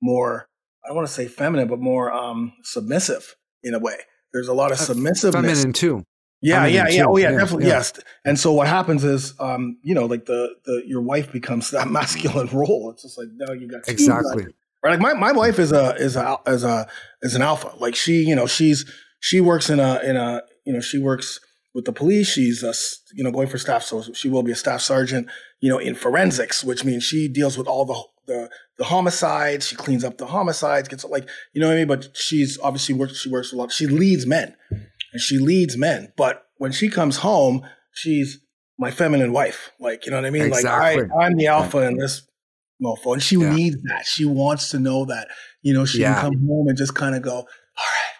more, I don't want to say feminine, but more um, submissive in a way. There's a lot of submissiveness. Feminine too. Yeah, yeah, yeah. too. Oh, yeah, Yeah, definitely. yeah. Yes. And so what happens is, um, you know, like the the your wife becomes that masculine role. It's just like no, you got Exactly. Right. Like my, my wife is a is a is a is an alpha. Like she, you know, she's she works in a in a you know she works with the police. She's a you know going for staff, so she will be a staff sergeant. You know, in forensics, which means she deals with all the the the homicides. She cleans up the homicides. Gets like you know what I mean. But she's obviously works. She works a lot. She leads men, and she leads men. But when she comes home, she's my feminine wife. Like you know what I mean. Exactly. Like I I'm the alpha in this mofo, and she Yeah. needs that. She wants to know that you know she Yeah. can come home and just kind of go, all right.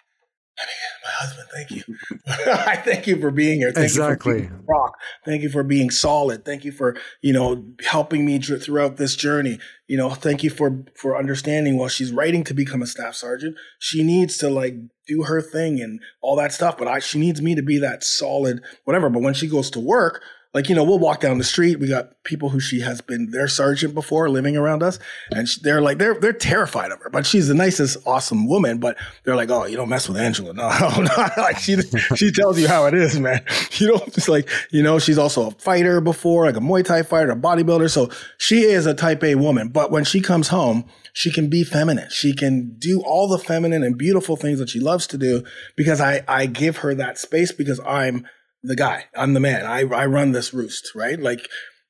let me My husband, thank you. I thank you for being here. Thank Exactly. you for rock. Thank you for being solid. Thank you for you know helping me throughout this journey. You know, thank you for for understanding. While she's writing to become a staff sergeant, she needs to like do her thing and all that stuff. But I, she needs me to be that solid whatever. But when she goes to work, like you know, we'll walk down the street. We got people who she has been their sergeant before living around us, and she, they're like they're they're terrified of her. But she's the nicest, awesome woman. But they're like, oh, you don't mess with Angela. No, no, like she she tells you how it is, man. You don't just like you know. She's also a fighter before, like a Muay Thai fighter, a bodybuilder. So she is a Type A woman. But when she comes home, she can be feminine. She can do all the feminine and beautiful things that she loves to do because I I give her that space because I'm the guy. I'm the man. I I run this roost, right? Like,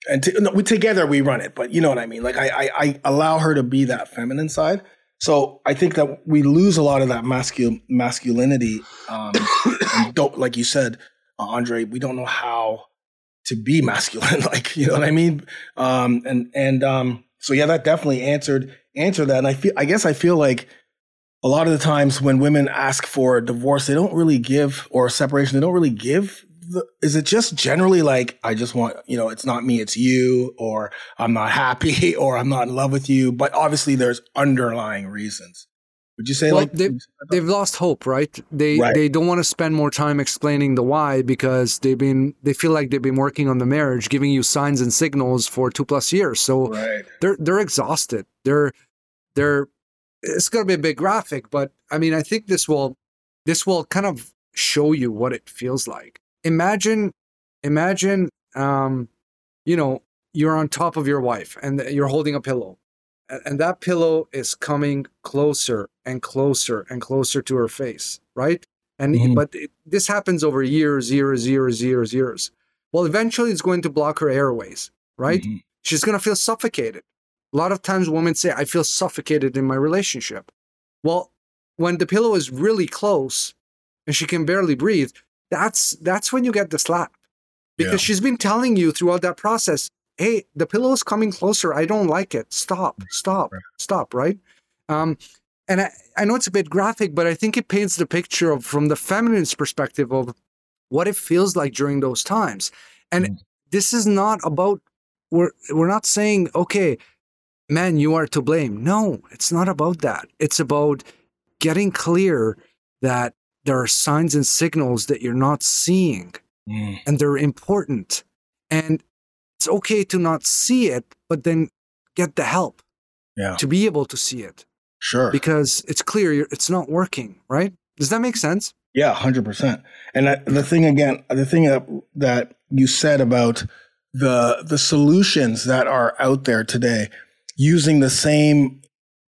and no, we, together we run it. But you know what I mean. Like I, I I allow her to be that feminine side. So I think that we lose a lot of that mascul- masculinity. Um, don't like you said, uh, Andre. We don't know how to be masculine. like you know what I mean. Um, and and um, so yeah, that definitely answered answered that. And I feel I guess I feel like a lot of the times when women ask for a divorce, they don't really give or a separation. They don't really give. The, is it just generally like I just want you know it's not me it's you or I'm not happy or I'm not in love with you but obviously there's underlying reasons. Would you say Well, like they- They've lost hope, right? They Right. they don't want to spend more time explaining the why because they've been they feel like they've been working on the marriage, giving you signs and signals for two plus years. So right? they're they're exhausted. They're they're it's gonna be a big graphic, but I mean I think this will this will kind of show you what it feels like. Imagine imagine um you know you're on top of your wife and you're holding a pillow. And, that pillow is coming closer and closer and closer to her face right? And Mhm. but it, this happens over years years years years years. Well eventually it's going to block her airways right? Mhm. she's going to feel suffocated. A lot of times women say i feel suffocated in my relationship. Well when the pillow is really close and she can barely breathe that's that's when you get the slap. Because Yeah. she's been telling you throughout that process hey the pillow is coming closer. I don't like it. Stop stop Right. stop right? Um and I, I know it's a bit graphic but i think it paints the picture of from the feminine's perspective of what it feels like during those times. And Mm. this is not about we're we're not saying okay man you are to blame. No it's not about that. It's about getting clear that there are signs and signals that you're not seeing Mm. and they're important And it's okay to not see it, but then get the help Yeah. to be able to see it Sure. because it's clear you're, it's not working, right? Does that make sense? Yeah, hundred percent. And that, the thing again, the thing that, that you said about the the solutions that are out there today, using the same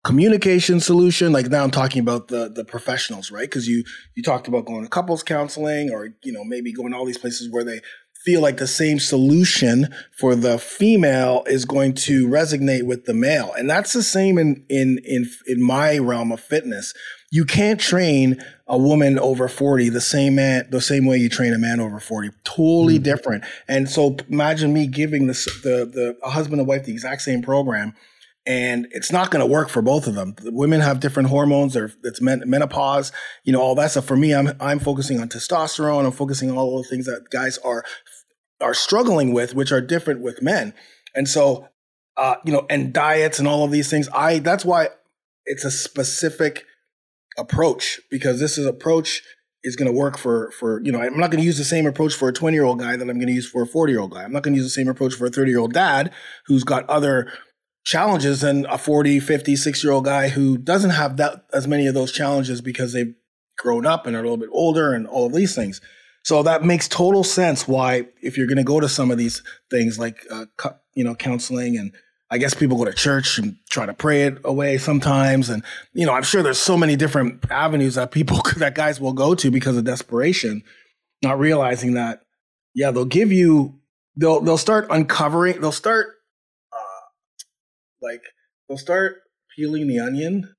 communication solution. Like now, I'm talking about the the professionals, right? Because you you talked about going to couples counseling, or you know maybe going to all these places where they feel like the same solution for the female is going to resonate with the male, and that's the same in in in in my realm of fitness. You can't train a woman over 40 the same man the same way you train a man over 40 totally Mhm. different and so imagine me giving this the the a husband and wife the exact same program and it's not going to work for both of them. The women have different hormones or it's men, menopause you know all that stuff. For me i'm i'm focusing on testosterone i'm focusing on all the things that guys are are struggling with which are different with men. And so uh you know and diets and all of these things i that's why it's a specific approach because this is approach is going to work for for you know i'm not going to use the same approach for a 20 year old guy that i'm going to use for a 40 year old guy. I'm not going to use the same approach for a 30 year old dad who's got other challenges than a 40 50 6 year old guy who doesn't have that as many of those challenges because they've grown up and are a little bit older and all of these things so that makes total sense why if you're going to go to some of these things like uh, you know counseling and I guess people go to church and try to pray it away sometimes. And, you know, I'm sure there's so many different avenues that people, that guys will go to because of desperation, not realizing that, yeah, they'll give you, they'll, they'll start uncovering, they'll start, like, they'll start peeling the onion,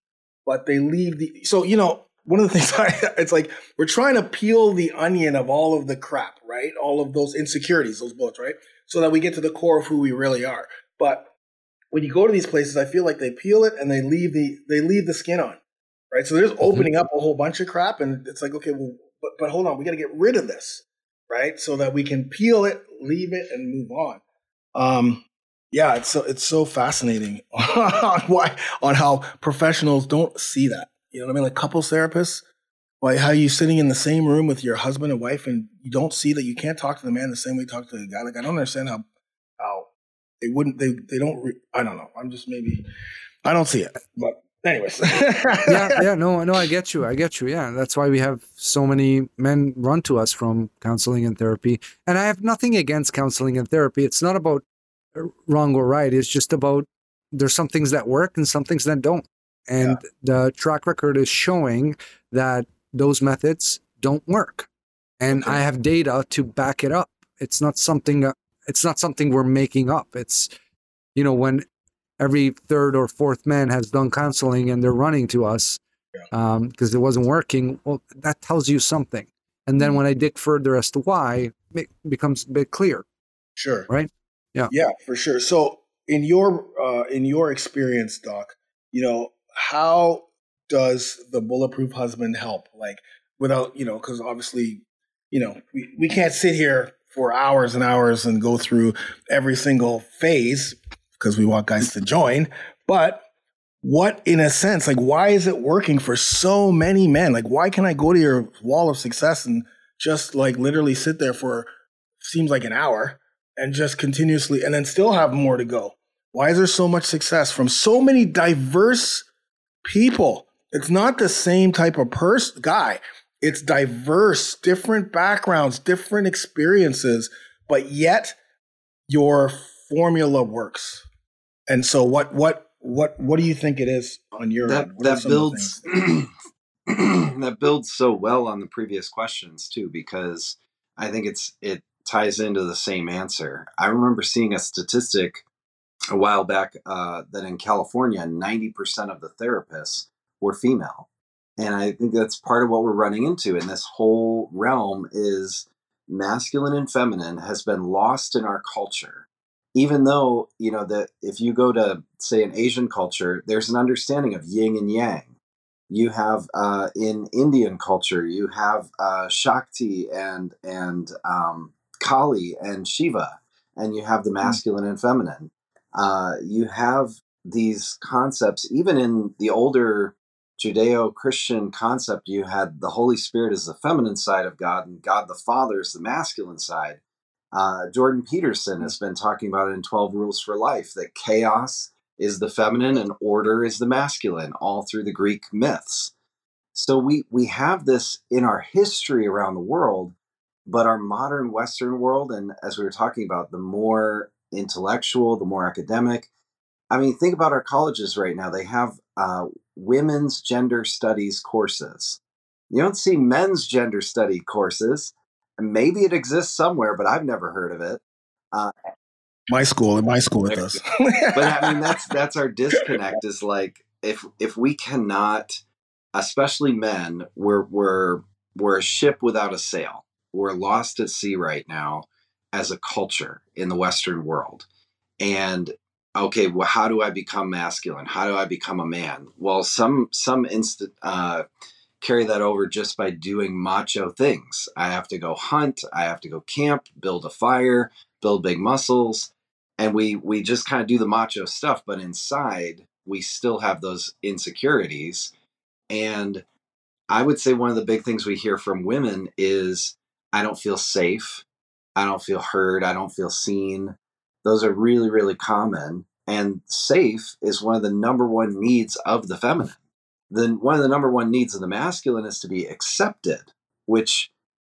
but they leave the, so, you know, one of the things I, it's like we're trying to peel the onion of all of the crap, right? All of those insecurities, those bullets, right? So that we get to the core of who we really are. But when you go to these places, I feel like they peel it and they leave the they leave the skin on, right? So they're just opening up a whole bunch of crap, and it's like, okay, well, but but hold on, we got to get rid of this, right? So that we can peel it, leave it, and move on. Um, yeah, it's so it's so fascinating on why on how professionals don't see that. You know what I mean? Like couples therapists, why how you sitting in the same room with your husband and wife, and you don't see that you can't talk to the man the same way you talk to the guy. Like I don't understand how how they wouldn't they they don't re- i don't know i'm just maybe i don't see it but anyways yeah, yeah, no, no, I get you. I get you. Yeah, that's why we have so many men run to us from counseling and therapy. And I have nothing against counseling and therapy. It's not about wrong or right. It's just about there's some things that work and some things that don't. And the track record is showing that those methods don't work. And Okay. I have data to back it up. It's not something. Uh, it's not something we're making up. It's you know when every third or fourth man has done counseling and they're running to us um because it wasn't working. Well, that tells you something. And then when I dig further as to why, it becomes a bit clear. sure Right? Yeah. yeah for sure. So in your uh in your experience doc you know how does the bulletproof husband help? Like without you know because obviously you know we, we can't sit here for hours and hours and go through every single phase because we want guys to join but what in a sense like why is it working for so many men? Like why can i go to your wall of success and just like literally sit there for seems like an hour and just continuously and then still have more to go. Why is there so much success from so many diverse people? It's not the same type of person guy. It's diverse different backgrounds different experiences but yet your formula works. And so what what what what do you think it is on your that end? That some of the builds that builds so well on the previous questions too because i think it's it ties into the same answer. I remember seeing a statistic a while back uh, that in california 90% of the therapists were female. And i think that's part of what we're running into in this whole realm is masculine and feminine has been lost in our culture. Even though you know that if you go to say an asian culture there's an understanding of yin and yang. You have uh, in indian culture you have uh, shakti and and um, kali and shiva and you have the masculine and feminine. Uh, you have these concepts even in the older judeo-christian concept you had the holy spirit as the feminine side of god and god the father is the masculine side. Uh, Jordan Peterson has been talking about it in 12 Rules for Life that chaos is the feminine and order is the masculine, all through the Greek myths. So we, we have this in our history around the world, but our modern Western world, and as we were talking about, the more intellectual, the more academic. I mean, think about our colleges right now. They have uh, women's gender studies courses. You don't see men's gender study courses. Maybe it exists somewhere, but I've never heard of it. Uh, my school, in my school, it does. but I mean, that's that's our disconnect. Is like if if we cannot, especially men, we're we're we're a ship without a sail. We're lost at sea right now as a culture in the Western world. And okay, well, how do I become masculine? How do I become a man? Well, some some instant uh, carry that over just by doing macho things. I have to go hunt. I have to go camp, build a fire, build big muscles, and we we just kind of do the macho stuff. But inside, we still have those insecurities. And I would say one of the big things we hear from women is, "I don't feel safe. I don't feel heard. I don't feel seen." Those are really really common. And safe is one of the number one needs of the feminine then one of the number one needs of the masculine is to be accepted, which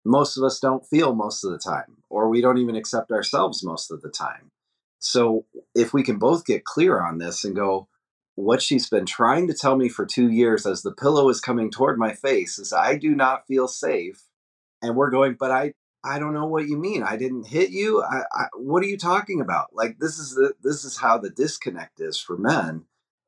most of us don't feel most of the time, or we don't even accept ourselves most of the time. So if we can both get clear on this and go, what she's been trying to tell me for two years as the pillow is coming toward my face is I do not feel safe. And we're going, but I, I don't know what you mean. I didn't hit you. I, I, what are you talking about? Like this is the this is how the disconnect is for men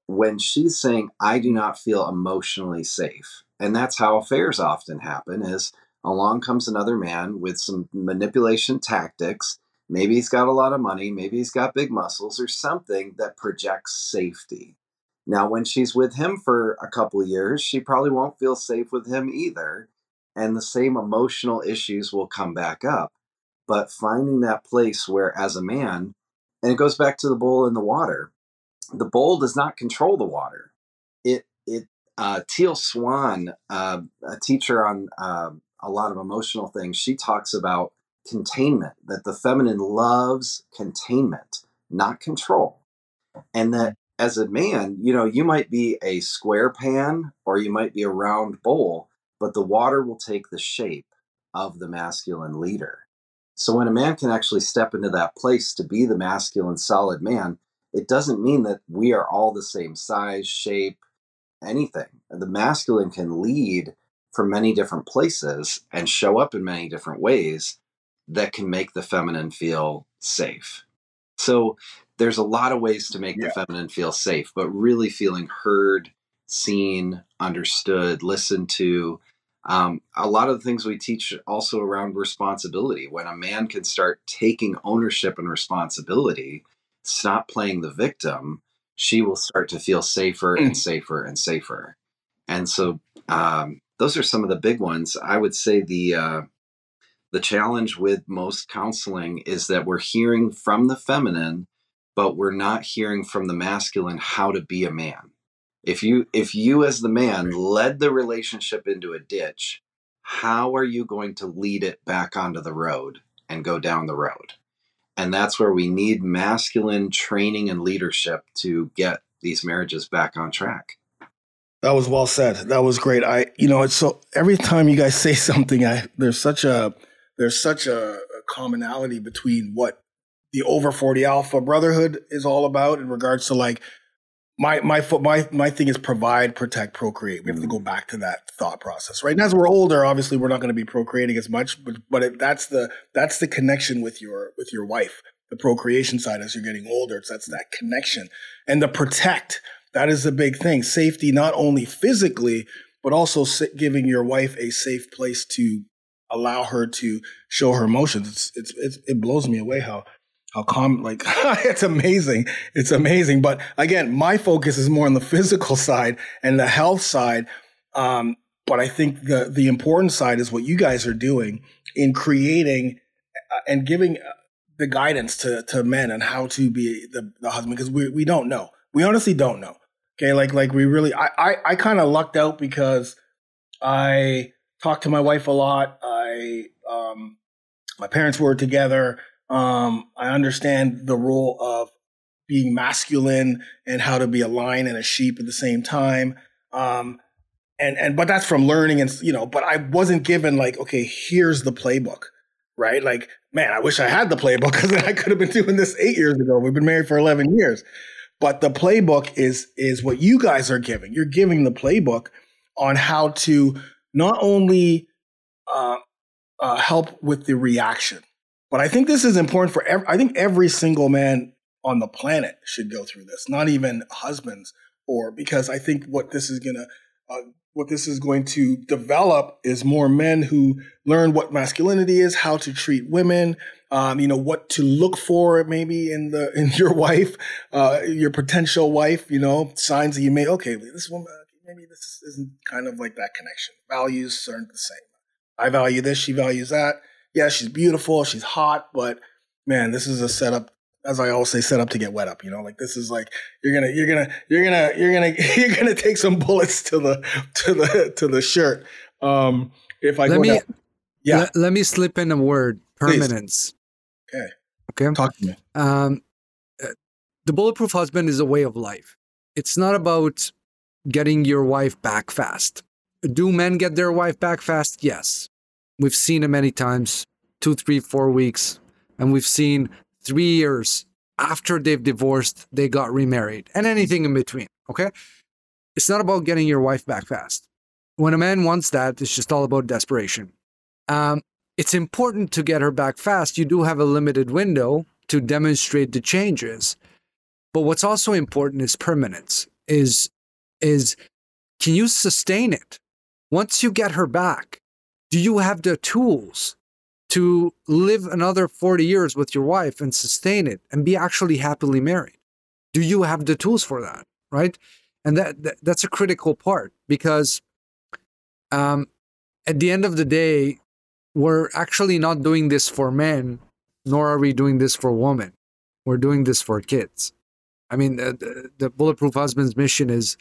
when she's saying i do not feel emotionally safe and that's how affairs often happen is along comes another man with some manipulation tactics maybe he's got a lot of money maybe he's got big muscles or something that projects safety now when she's with him for a couple years she probably won't feel safe with him either and the same emotional issues will come back up but finding that place where as a man and it goes back to the bowl in the water the bowl does not control the water. It it uh, Teal Swan, uh, a teacher on uh, a lot of emotional things, she talks about containment. That the feminine loves containment, not control, and that as a man, you know, you might be a square pan or you might be a round bowl, but the water will take the shape of the masculine leader. So when a man can actually step into that place to be the masculine solid man, it doesn't mean that we are all the same size, shape, anything. The masculine can lead from many different places and show up in many different ways that can make the feminine feel safe. So there's a lot of ways to make yeah. the feminine feel safe, but really feeling heard, seen, understood, listened to. Um, a lot of the things we teach also around responsibility. When a man can start taking ownership and responsibility, stop playing the victim, she will start to feel safer and mm. safer and safer. And so um, those are some of the big ones. I would say the uh, the challenge with most counseling is that we're hearing from the feminine, but we're not hearing from the masculine how to be a man. If you if you as the man led the relationship into a ditch, how are you going to lead it back onto the road and go down the road? And that's where we need masculine training and leadership to get these marriages back on track. That was well said. That was great. I, you know, it's so every time you guys say something, I there's such a there's such a, a commonality between what the over 40 alpha brotherhood is all about in regards to like my my my my thing is provide, protect, procreate. We have to go back to that thought process, right? And as we're older, obviously, we're not going to be procreating as much, but but it, that's the that's the connection with your with your wife. The procreation side, as you're getting older, it's, that's that connection and the protect. That is the big thing. Safety, not only physically, but also giving your wife a safe place to allow her to show her emotions. It's, it's it blows me away how how calm like it's amazing. It's amazing. But again my focus is more on the physical side and the health side. Um, but i think the the important side is what you guys are doing in creating uh, and giving uh, the guidance to to men on how to be the, the husband because we, we don't know. We honestly don't know. Okay? Like like we really i i, I kind of lucked out because i talked to my wife a lot. I um my parents were together Um, I understand the role of being masculine and how to be a lion and a sheep at the same time. Um, and and but that's from learning and you know. But I wasn't given like, okay, here's the playbook, right? Like, man, I wish I had the playbook because I could have been doing this eight years ago. We've been married for eleven years. But the playbook is is what you guys are giving. You're giving the playbook on how to not only uh, uh, help with the reaction, but I think this is important for. Every, I think every single man on the planet should go through this. Not even husbands, or because I think what this is gonna. Uh, what this is going to develop is more men who learn what masculinity is, how to treat women, um, you know, what to look for maybe in the in your wife, uh, your potential wife, you know, signs that you may okay, this woman maybe this isn't kind of like that connection. Values aren't the same. I value this, she values that. Yeah, she's beautiful, she's hot, but man, this is a setup as I always say, set up to get wet up. You know, like this is like you're gonna you're gonna you're gonna you're gonna you're gonna take some bullets to the to the to the shirt. Um, if I let me down, yeah, let, let, me slip in a word: permanence. Please. Okay. Okay. Talk to me. Um, uh, the bulletproof husband is a way of life. It's not about getting your wife back fast. Do men get their wife back fast? Yes. We've seen it many times two, three, four weeks. And we've seen three years after they've divorced, they got remarried and anything in between. Okay. It's not about getting your wife back fast. When a man wants that, it's just all about desperation. Um, it's important to get her back fast. You do have a limited window to demonstrate the changes. But what's also important is permanence, is is can you sustain it? Once you get her back, do you have the tools to live another 40 years with your wife and sustain it and be actually happily married? Do you have the tools for that? Right. And that, that that's a critical part because um, at the end of the day, we're actually not doing this for men, nor are we doing this for women. We're doing this for kids. I mean, the, the Bulletproof Husband's mission is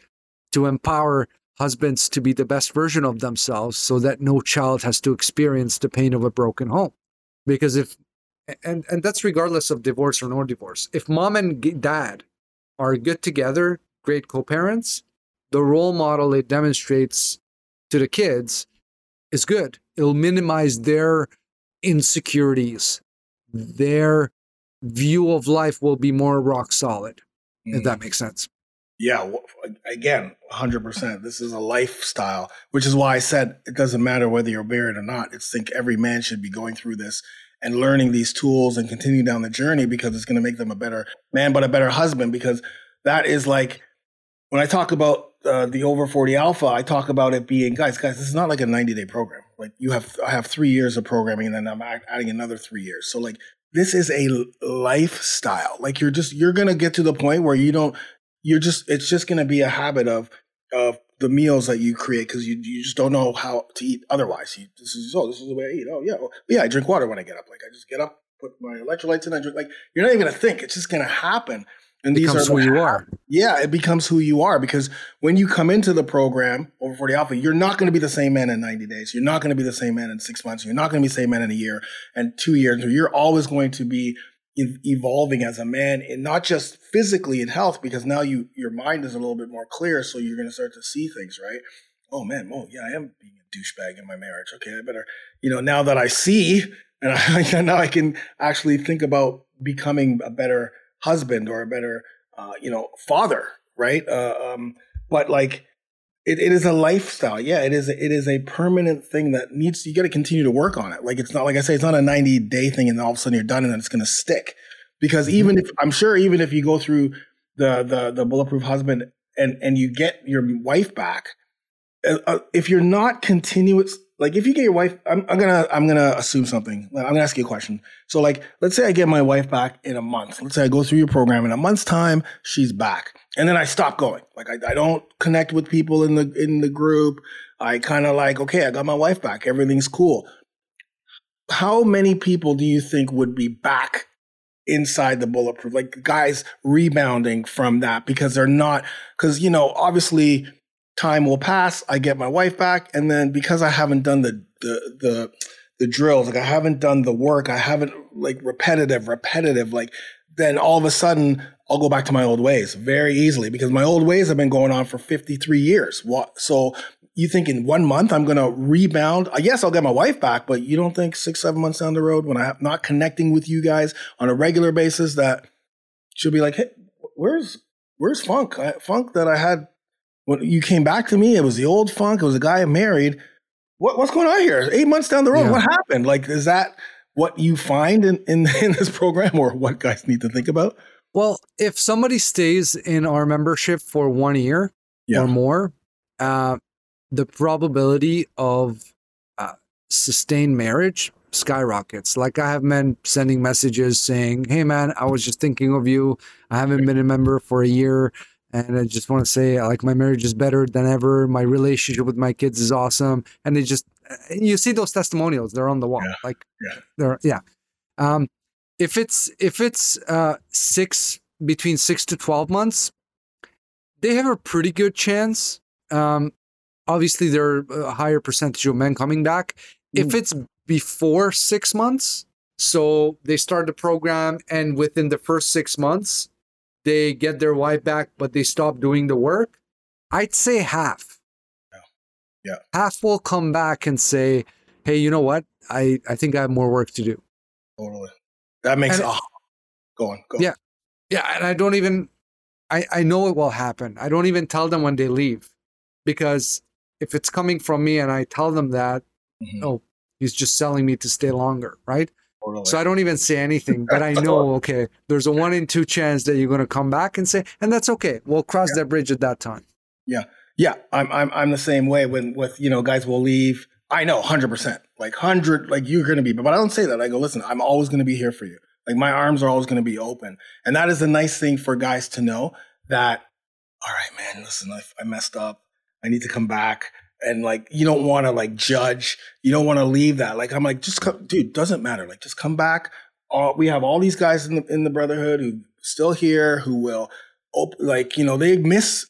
to empower husbands to be the best version of themselves so that no child has to experience the pain of a broken home. Because if and and that's regardless of divorce or no divorce. If mom and dad are good together great co-parents the role model it demonstrates to the kids is good. It'll minimize their insecurities. Their view of life will be more rock solid mm. if that makes sense yeah, again, 100%. This is a lifestyle, which is why I said it doesn't matter whether you're married or not. It's think every man should be going through this and learning these tools and continue down the journey because it's going to make them a better man, but a better husband. Because that is like when I talk about uh, the over 40 alpha, I talk about it being guys, guys, this is not like a 90 day program. Like you have, I have three years of programming and then I'm adding another three years. So like this is a lifestyle. Like you're just, you're going to get to the point where you don't, you're just it's just going to be a habit of of the meals that you create because you you just don't know how to eat otherwise. You, this is oh this is the way I eat. Oh yeah, well, yeah. I drink water when I get up. Like I just get up, put my electrolytes in, I drink. Like you're not even gonna think. It's just gonna happen. And these becomes are who you are. Yeah, it becomes who you are because when you come into the program over 40 Alpha, you're not going to be the same man in 90 days. You're not going to be the same man in six months. You're not going to be the same man in a year and two years. You're always going to be evolving as a man and not just physically in health because now you your mind is a little bit more clear so you're going to start to see things right? Oh man oh yeah i am being a douchebag in my marriage okay i better you know now that i see and I, now i can actually think about becoming a better husband or a better uh, you know father right? Uh, um, but like it, it is a lifestyle. Yeah, it is. A, it is a permanent thing that needs. You got to continue to work on it. Like it's not like I say, it's not a ninety day thing, and all of a sudden you're done, and then it's going to stick. Because mm-hmm. even if I'm sure, even if you go through the the the bulletproof husband and and you get your wife back, uh, uh if you're not continuous, like if you get your wife, I'm, I'm gonna I'm gonna assume something. I'm gonna ask you a question. So like, let's say I get my wife back in a month. Let's say I go through your program in a month's time, she's back and then I stop going. Like I, I don't connect with people in the in the group. I kind of like, okay, I got my wife back. Everything's cool. How many people do you think would be back inside the bulletproof? Like guys rebounding from that because they're not because you know obviously time will pass. I get my wife back, and then because I haven't done the the the the drills, like I haven't done the work, I haven't like repetitive, repetitive, like then all of a sudden I'll go back to my old ways very easily because my old ways have been going on for 53 years. So you think in one month I'm going to rebound? Yes, I'll get my wife back, but you don't think six, seven months down the road when I'm not connecting with you guys on a regular basis that she'll be like, hey, where's, where's funk? I, funk that I had when you came back to me, it was the old funk. It was a guy I married. What, what's going on here? Eight months down the road, yeah. what happened? Like, is that what you find in, in, in this program or what guys need to think about? Well, if somebody stays in our membership for one year yeah. or more, uh, the probability of uh, sustained marriage skyrockets. Like I have men sending messages saying, "Hey, man, I was just thinking of you. I haven't been a member for a year." And I just want to say, like, my marriage is better than ever. My relationship with my kids is awesome. And they just, you see those testimonials, they're on the wall. Yeah. Like, yeah. they're, yeah. Um, if it's, if it's, uh, six, between six to 12 months, they have a pretty good chance. Um, obviously, there are a higher percentage of men coming back. Mm. If it's before six months, so they start the program and within the first six months, they get their wife back, but they stop doing the work, I'd say half. Yeah. yeah. Half will come back and say, hey, you know what? I, I think I have more work to do. Totally. That makes oh, go on. Go yeah. Yeah. And I don't even I, I know it will happen. I don't even tell them when they leave. Because if it's coming from me and I tell them that, mm-hmm. oh, he's just selling me to stay longer, right? Totally. So I don't even say anything, but I know, okay, there's a one in two chance that you're going to come back and say, and that's okay. We'll cross yeah. that bridge at that time. Yeah. Yeah. I'm, I'm, I'm the same way when, with, you know, guys will leave. I know 100%, like 100, like you're going to be, but I don't say that. I go, listen, I'm always going to be here for you. Like my arms are always going to be open. And that is a nice thing for guys to know that, all right, man, listen, I, I messed up. I need to come back and like you don't want to like judge you don't want to leave that. Like i'm like just come dude doesn't matter. Like just come back. All, we have all these guys in the in the brotherhood who still here who will op- like you know they miss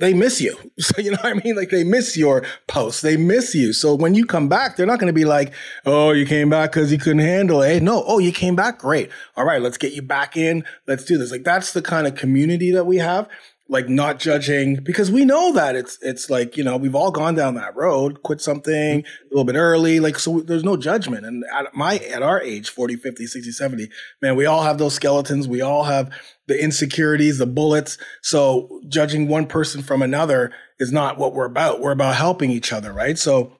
they miss you. So you know what i mean? Like they miss your posts. They miss you. So when you come back they're not going to be like oh you came back because you couldn't handle it. Hey, no. Oh you came back? Great. All right let's get you back in. Let's do this. Like that's the kind of community that we have like not judging because we know that it's it's like you know we've all gone down that road quit something mm-hmm. a little bit early like so there's no judgment. And at my at our age 40 50 60 70 man we all have those skeletons we all have the insecurities the bullets. So judging one person from another is not what we're about. We're about helping each other right? So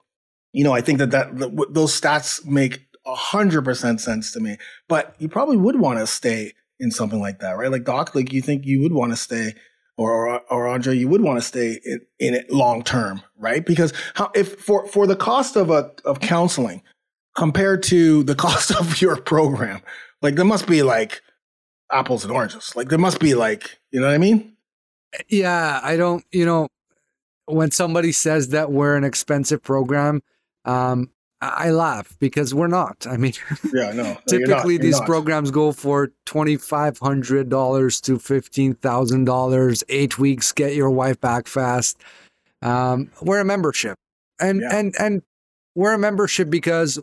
you know i think that that those stats make 100% sense to me. But you probably would want to stay in something like that right? Like doc like you think you would want to stay or or Andre, you would want to stay in, in it long term, right? Because how if for for the cost of a of counseling compared to the cost of your program, like there must be like apples and oranges. Like there must be like, you know what I mean? Yeah, I don't, you know, when somebody says that we're an expensive program, um, I laugh because we're not. I mean, yeah, no. typically, these not. programs go for twenty five hundred dollars to fifteen thousand dollars. Eight weeks, get your wife back fast. Um, we're a membership, and yeah. and and we're a membership because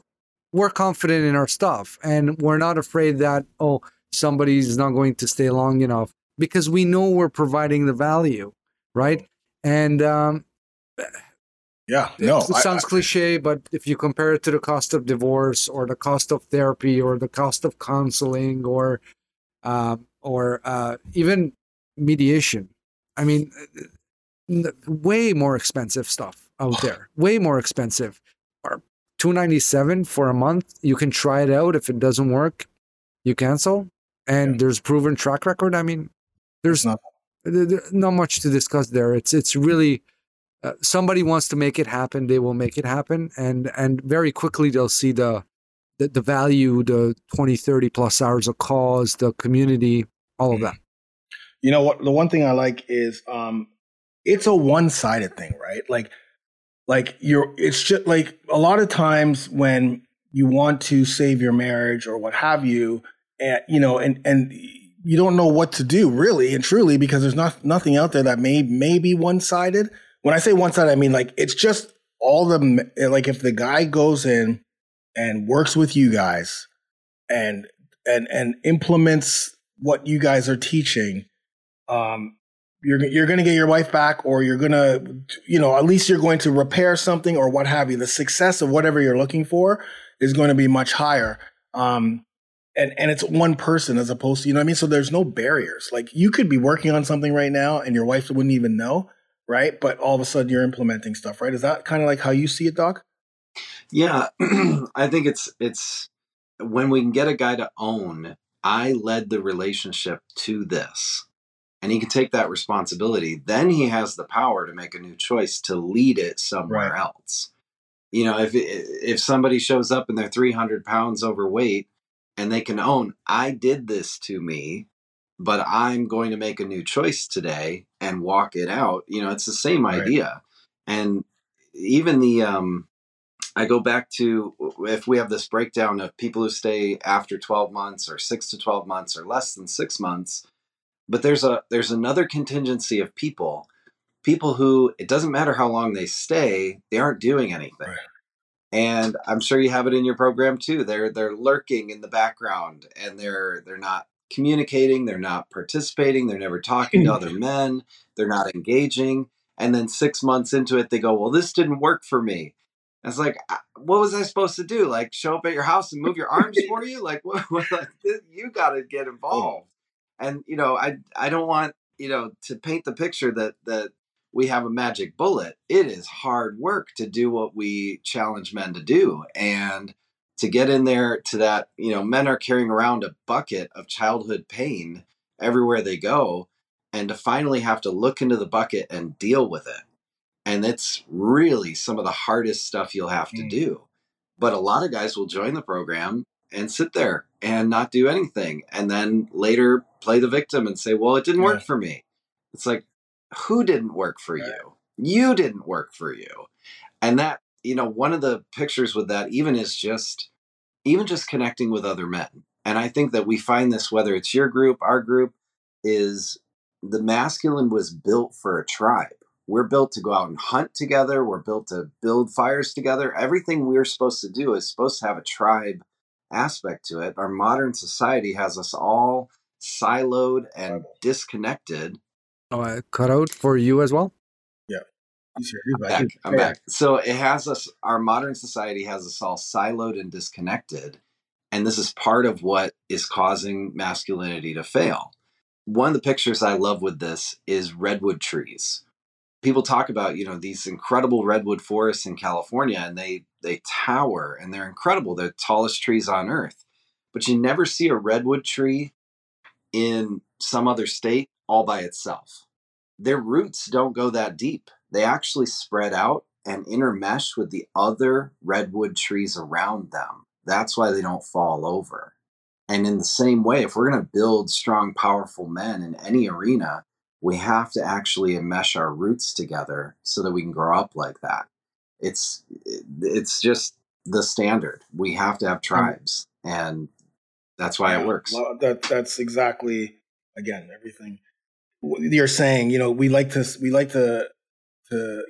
we're confident in our stuff, and we're not afraid that oh somebody's not going to stay long enough because we know we're providing the value, right? And um, yeah, no. It sounds I, cliche, but if you compare it to the cost of divorce or the cost of therapy or the cost of counseling or uh, or uh, even mediation, I mean, way more expensive stuff out there. Way more expensive. Or two ninety seven for a month. You can try it out. If it doesn't work, you cancel. And yeah. there's proven track record. I mean, there's not, not much to discuss there. It's it's really uh, somebody wants to make it happen, they will make it happen, and and very quickly they'll see the the, the value, the 20, 30 plus hours of cause, the community, all of that. You know what? The one thing I like is um, it's a one sided thing, right? Like like you're it's just like a lot of times when you want to save your marriage or what have you and you know and and you don't know what to do really and truly because there's not nothing out there that may may be one sided when I say one side, I mean like it's just all the like if the guy goes in and works with you guys and and and implements what you guys are teaching, um, you're you're going to get your wife back, or you're going to, you know, at least you're going to repair something or what have you. The success of whatever you're looking for is going to be much higher. Um, and and it's one person as opposed to you know what I mean. So there's no barriers. Like you could be working on something right now, and your wife wouldn't even know, right? But all of a sudden you're implementing stuff, right? Is that kind of like how you see it, Doc? Yeah, I think it's it's when we can get a guy to own. I led the relationship to this and he can take that responsibility, then he has the power to make a new choice to lead it somewhere right. else. You know, if if somebody shows up and they're 300 pounds overweight and they can own, I did this to me, but I'm going to make a new choice today and walk it out. You know, it's the same right. idea. And even the, um, I go back to if we have this breakdown of people who stay after 12 months or six to 12 months or less than six months, but there's a there's another contingency of people people who it doesn't matter how long they stay they aren't doing anything right. and i'm sure you have it in your program too they're they're lurking in the background and they're they're not communicating they're not participating they're never talking to hmm. other men they're not engaging and then six months into it they go well this didn't work for me. And it's like what was i supposed to do? Like show up at your house and move your arms for you? Like what, what like, you got to get involved. And you know i i don't want you know to paint the picture that that we have a magic bullet. It is hard work to do what we challenge men to do and to get in there to that you know men are carrying around a bucket of childhood pain everywhere they go and to finally have to look into the bucket and deal with it. And it's really some of the hardest stuff you'll have to mm. do. But a lot of guys will join the program and sit there and not do anything and then later play the victim and say well it didn't work for me. It's like who didn't work for you? You didn't work for you. And that you know one of the pictures with that even is just even just connecting with other men and i think that we find this whether it's your group our group is the masculine was built for a tribe we're built to go out and hunt together we're built to build fires together everything we're supposed to do is supposed to have a tribe aspect to it. Our modern society has us all siloed and disconnected. Oh, I cut out for you as well? I'm back. I'm back. So it has us, our modern society has us all siloed and disconnected. And this is part of what is causing masculinity to fail. One of the pictures I love with this is redwood trees people talk about you know these incredible redwood forests in California, and they they tower and they're incredible. They're the tallest trees on earth, but you never see a redwood tree in some other state all by itself. Their roots don't go that deep. They actually spread out and intermesh with the other redwood trees around them. That's why they don't fall over. And in the same way, if we're going to build strong, powerful men in any arena, we have to actually mesh our roots together so that we can grow up like that. It's it's just the standard. We have to have tribes, and that's why yeah, it works. Well, that that's exactly again everything you're saying. You know, we like to we like to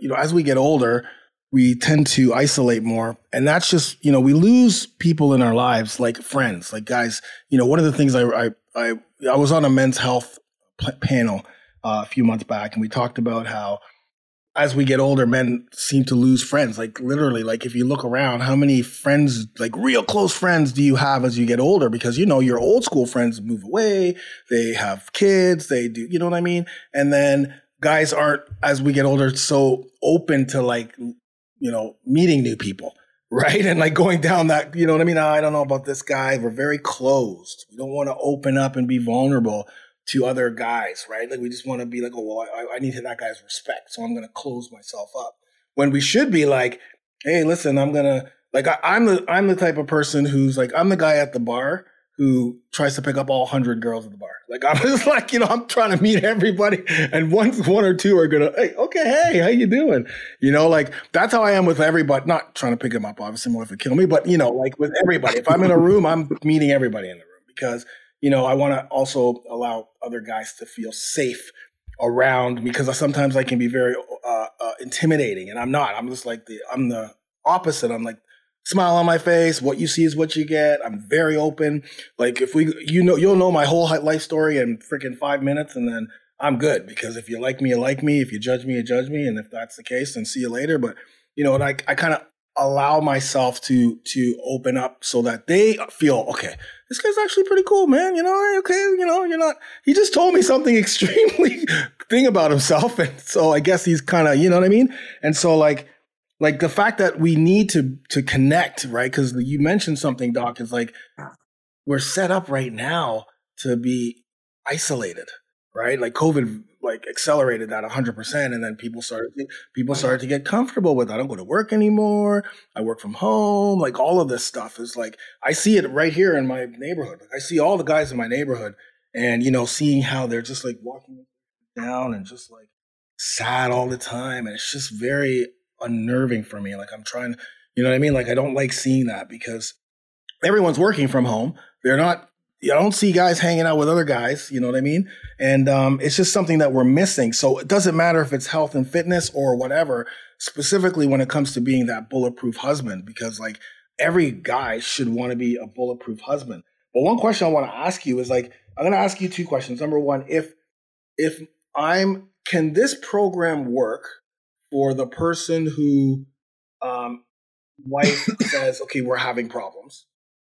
you know as we get older, we tend to isolate more, and that's just you know we lose people in our lives like friends, like guys. You know, one of the things I I I, I was on a men's health panel uh, a few months back, and we talked about how as we get older, men seem to lose friends. Like literally, like if you look around, how many friends, like real close friends, do you have as you get older? Because you know your old school friends move away, they have kids, they do, you know what I mean? And then guys aren't as we get older so open to like you know meeting new people right and like going down that you know what i mean ah, i don't know about this guy we're very closed we don't want to open up and be vulnerable to other guys, right? Like we just want to be like, oh, well, I, I need that guy's respect, so I'm to close myself up. When we should be like, hey, listen, I'm gonna like I, I'm the I'm the type of person who's like I'm the guy at the bar who tries to pick up all hundred girls at the bar. Like I'm just like you know I'm trying to meet everybody, and once one or two are gonna hey okay hey how you doing you know like that's how I am with everybody. Not trying to pick them up obviously more if it kill me, but you know like with everybody. If I'm in a room, I'm meeting everybody in the room because you know, I want to also allow other guys to feel safe around because sometimes I can be very uh, uh, intimidating, and I'm not. I'm just like the I'm the opposite. I'm like smile on my face. What you see is what you get. I'm very open. Like if we, you know, you'll know my whole life story in freaking five minutes, and then I'm good because if you like me, you like me. If you judge me, you judge me. And if that's the case, then see you later. But you know, like I kind of allow myself to to open up so that they feel okay. This guy's actually pretty cool, man. You know, okay, you know, you're not. He just told me something extremely thing about himself, and so I guess he's kind of, you know what I mean. And so like like the fact that we need to to connect, right? Because you mentioned something, Doc, is like we're set up right now to be isolated, right? Like COVID like accelerated that 100% and then people started people started to get comfortable with i don't go to work anymore i work from home like all of this stuff is like i see it right here in my neighborhood like, i see all the guys in my neighborhood and you know seeing how they're just like walking down and just like sad all the time and it's just very unnerving for me. Like I'm trying, you know what I mean? Like I don't like seeing that because everyone's working from home. They're not. I don't see guys hanging out with other guys. You know what I mean? And um, it's just something that we're missing. So it doesn't matter if it's health and fitness or whatever. Specifically, when it comes to being that bulletproof husband, because like every guy should want to be a bulletproof husband. But one question I want to ask you is like I'm going to ask you two questions. Number one, if if I'm can this program work for the person who um, wife says, "Okay, we're having problems,"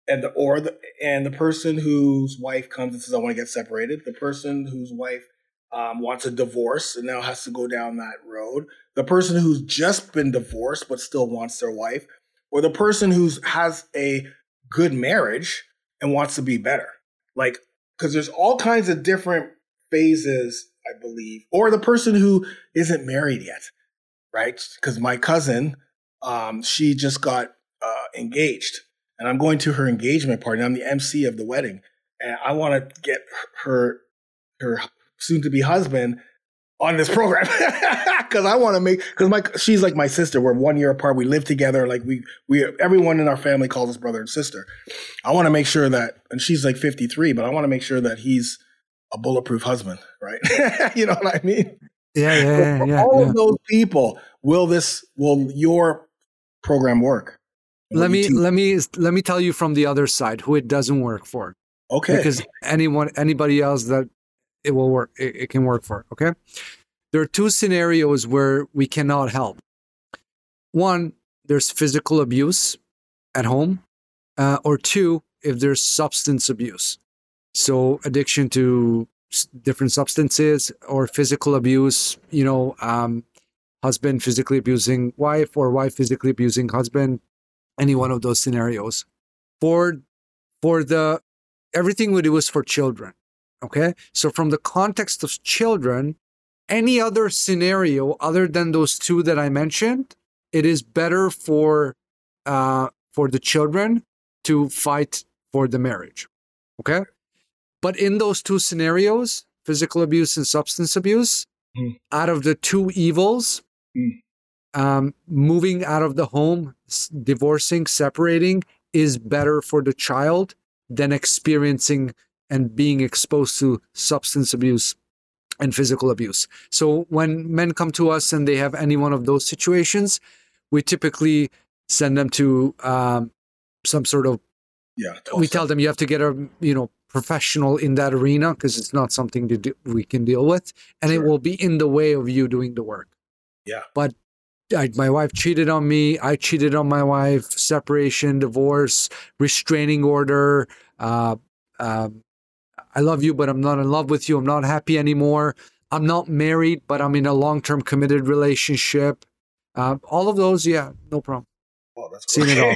and the or the and the person whose wife comes and says, "I want to get separated," the person whose wife um, wants a divorce and now has to go down that road, the person who's just been divorced but still wants their wife, or the person who's has a good marriage and wants to be better, like because there's all kinds of different phases. I believe, or the person who isn't married yet right? Because my cousin, um, she just got uh, engaged, and I'm going to her engagement party. I'm the MC of the wedding, and I want to get her her soon to be husband on this program because I want to make because my she's like my sister. We're one year apart. We live together. Like we we everyone in our family calls us brother and sister. I want to make sure that, and she's like 53, but I want to make sure that he's a bulletproof husband, right? you know what I mean? Yeah, yeah, yeah. yeah all yeah. of those people, will this will your program work? Let me let me let me tell you from the other side who it doesn't work for. Okay. Because anyone anybody else that it will work it, it can work for. Okay. There are two scenarios where we cannot help. One, there's physical abuse at home, uh, or two, if there's substance abuse. So addiction to different substances or physical abuse, you know, um, husband physically abusing wife or wife physically abusing husband, any one of those scenarios. For for the everything we do is for children. Okay. So from the context of children, any other scenario other than those two that I mentioned, it is better for uh, for the children to fight for the marriage. Okay. But in those two scenarios, physical abuse and substance abuse, mm. out of the two evils, mm. um, moving out of the home, divorcing, separating is better for the child than experiencing and being exposed to substance abuse and physical abuse. So when men come to us and they have any one of those situations, we typically send them to um, some sort of yeah. We tell them you have to get a you know professional in that arena because it's not something that do, we can deal with, and sure. it will be in the way of you doing the work. Yeah. But I, my wife cheated on me. I cheated on my wife. Separation, divorce, restraining order. Uh, um, I love you, but I'm not in love with you. I'm not happy anymore. I'm not married, but I'm in a long-term committed relationship. Uh, all of those, yeah, no problem. Well, that's Seen it all.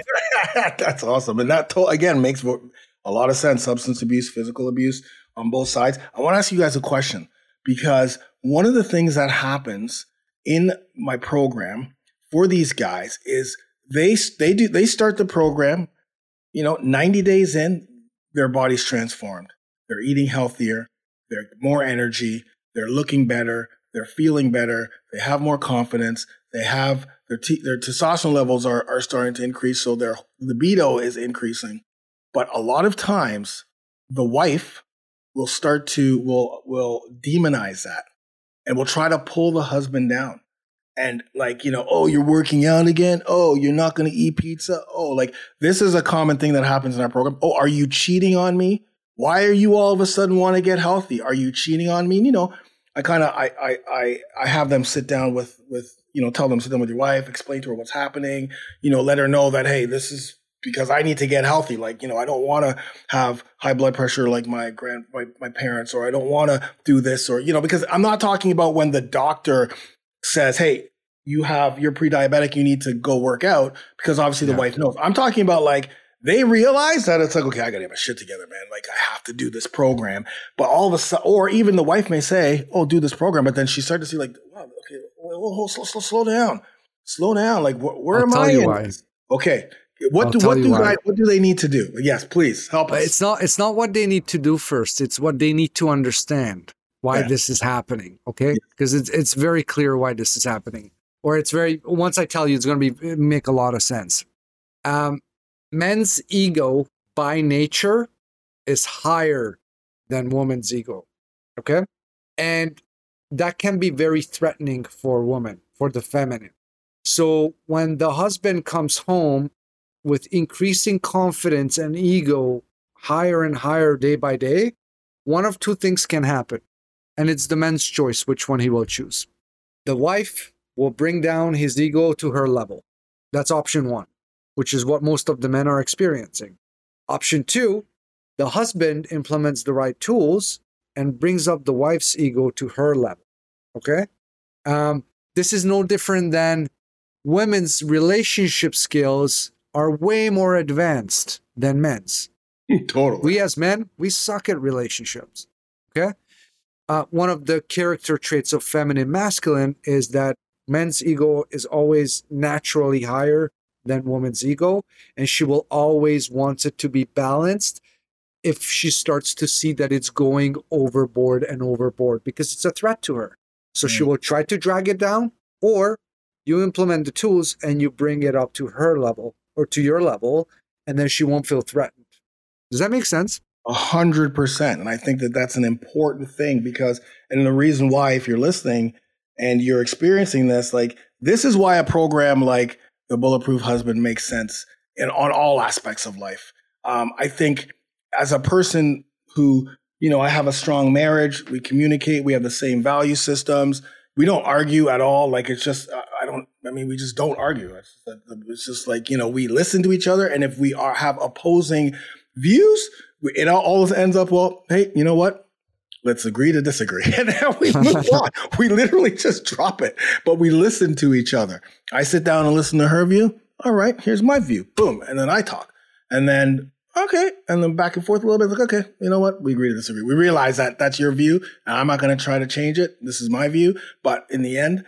that's awesome, and that to- again makes a lot of sense substance abuse, physical abuse on both sides. I want to ask you guys a question because one of the things that happens in my program for these guys is they they do they start the program, you know, 90 days in, their body's transformed. They're eating healthier, they're more energy, they're looking better, they're feeling better, they have more confidence, they have their t- their testosterone levels are are starting to increase, so their libido is increasing. But a lot of times, the wife will start to will will demonize that and will try to pull the husband down. and like you know oh you're working out again? Oh you're not going to eat pizza? Oh like this is a common thing that happens in our program. Oh are you cheating on me? Why are you all of a sudden want to get healthy? Are you cheating on me? And, you know i kind of I, I i i have them sit down with with you know tell them sit down with your wife explain to her what's happening you know let her know that hey this is because I need to get healthy. Like, you know, I don't want to have high blood pressure like my grand my, my parents, or I don't want to do this, or you know, because I'm not talking about when the doctor says, "Hey, you have you're pre-diabetic, you need to go work out," because obviously the wife knows. I'm talking about like they realize that it's like, okay, I gotta get my shit together, man. Like I have to do this program. But all of a sudden, or even the wife may say, "Oh, do this program," but then she started to see like, wow, okay, whoa, slow, slow, slow down, slow down. Like, wh- where I'll am I? you in why. Okay, what I'll do what do guys, what do they need to do? Yes, please help us. it's not it's not what they need to do first. It's what they need to understand why Yeah. this is happening. Okay, because it's it's very clear why this is happening, or it's very once I tell you, it's going to be make a lot of sense. Um, men's ego by nature is higher than woman's ego. Okay, and that can be very threatening for women, for the feminine. So when the husband comes home with increasing confidence and ego higher and higher day by day, one of two things can happen. And it's the man's choice which one he will choose. The wife will bring down his ego to her level. That's option one, which is what most of the men are experiencing. Option two, the husband implements the right tools and brings up the wife's ego to her level. Okay? Um, this is no different than women's relationship skills are way more advanced than men's. totally. We as men, we suck at relationships. Okay. Uh, one of the character traits of feminine masculine is that men's ego is always naturally higher than woman's ego, and she will always want it to be balanced if she starts to see that it's going overboard and overboard because it's a threat to her. So she Mm. will try to drag it down, or you implement the tools and you bring it up to her level or to your level, and then she won't feel threatened. Does that make sense? A hundred percent. And I think that that's an important thing because, and the reason why, if you're listening and you're experiencing this, like, this is why a program like the Bulletproof Husband makes sense in on all aspects of life. Um, I think as a person who, you know, I have a strong marriage, we communicate, we have the same value systems, we don't argue at all. Like, it's just, I mean, we just don't argue. It's, just like, you know, we listen to each other. And if we are have opposing views, it all always ends up, well, hey, you know what? Let's agree to disagree. And then we move on. We literally just drop it, but we listen to each other. I sit down and listen to her view. All right, here's my view. Boom. And then I talk. And then, okay. And then back and forth a little bit. Like, okay, you know what? We agree to disagree. We realize that that's your view. And I'm not going to try to change it. This is my view. But in the end,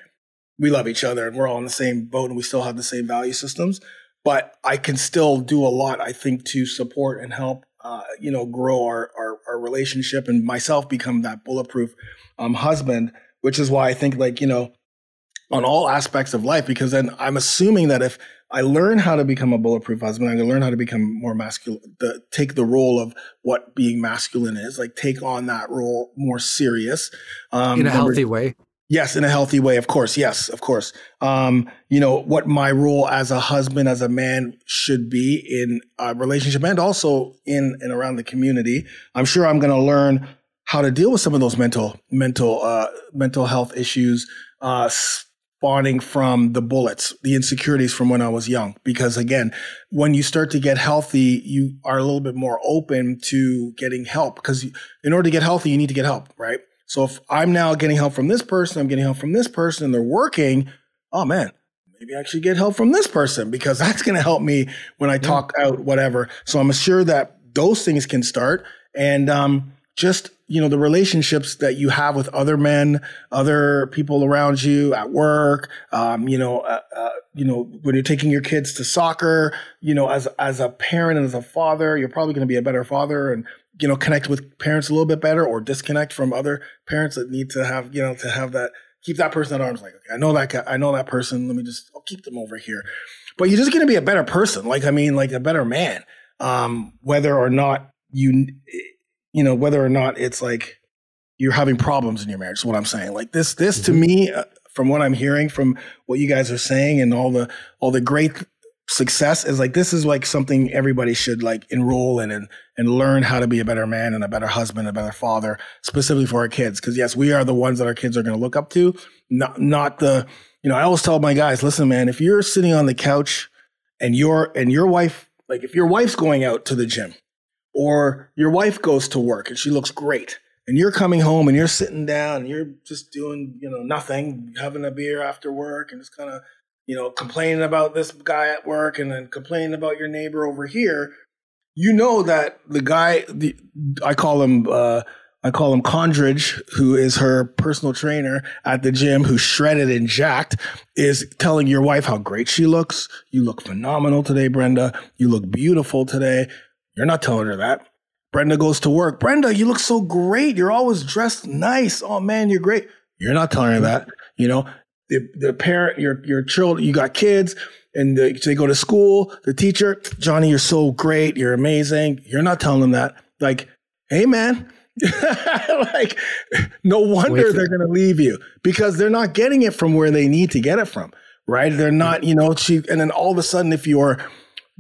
we love each other and we're all in the same boat and we still have the same value systems. But I can still do a lot, I think, to support and help, uh, you know, grow our, our, our relationship and myself become that bulletproof um, husband, which is why I think, like, you know, on all aspects of life, because then I'm assuming that if I learn how to become a bulletproof husband, I'm going to learn how to become more masculine, the, take the role of what being masculine is, like take on that role more serious. Um, In a number- healthy way. Yes, in a healthy way, of course. Yes, of course. Um, you know what my role as a husband, as a man, should be in a relationship, and also in and around the community. I'm sure I'm going to learn how to deal with some of those mental, mental, uh, mental health issues uh, spawning from the bullets, the insecurities from when I was young. Because again, when you start to get healthy, you are a little bit more open to getting help. Because in order to get healthy, you need to get help, right? So if I'm now getting help from this person, I'm getting help from this person, and they're working, oh man, maybe I should get help from this person because that's going to help me when I talk out whatever. So I'm sure that those things can start and um, just you know the relationships that you have with other men, other people around you at work. Um, you know, uh, uh, you know when you're taking your kids to soccer. You know, as as a parent and as a father, you're probably going to be a better father and you know connect with parents a little bit better or disconnect from other parents that need to have you know to have that keep that person at arm's length. Okay, I know that guy, I know that person. Let me just I'll keep them over here. But you're just going to be a better person. Like I mean, like a better man. Um, whether or not you you know whether or not it's like you're having problems in your marriage. Is what I'm saying. Like this this to me uh, from what I'm hearing from what you guys are saying and all the all the great success is like this is like something everybody should like enroll in and and learn how to be a better man and a better husband, a better father, specifically for our kids. Because yes, we are the ones that our kids are going to look up to, not not the you know. I always tell my guys, listen, man, if you're sitting on the couch and your and your wife, like if your wife's going out to the gym, or your wife goes to work and she looks great, and you're coming home and you're sitting down and you're just doing you know nothing, having a beer after work and just kind of you know, complaining about this guy at work and then complaining about your neighbor over here, you know that the guy, the I call him, uh, I call him Condridge, who is her personal trainer at the gym, who's shredded and jacked, is telling your wife how great she looks. You look phenomenal today, Brenda. You look beautiful today. You're not telling her that. Brenda goes to work. Brenda, you look so great. You're always dressed nice. Oh man, you're great. You're not telling her that. You know, the, the parent, your, your children, you got kids and the, they go to school, the teacher, Johnny, you're so great. You're amazing. You're not telling them that. Like, hey, man, like, no wonder they're going to leave you because they're not getting it from where they need to get it from, right? They're not, you know, she, and then all of a sudden, if you're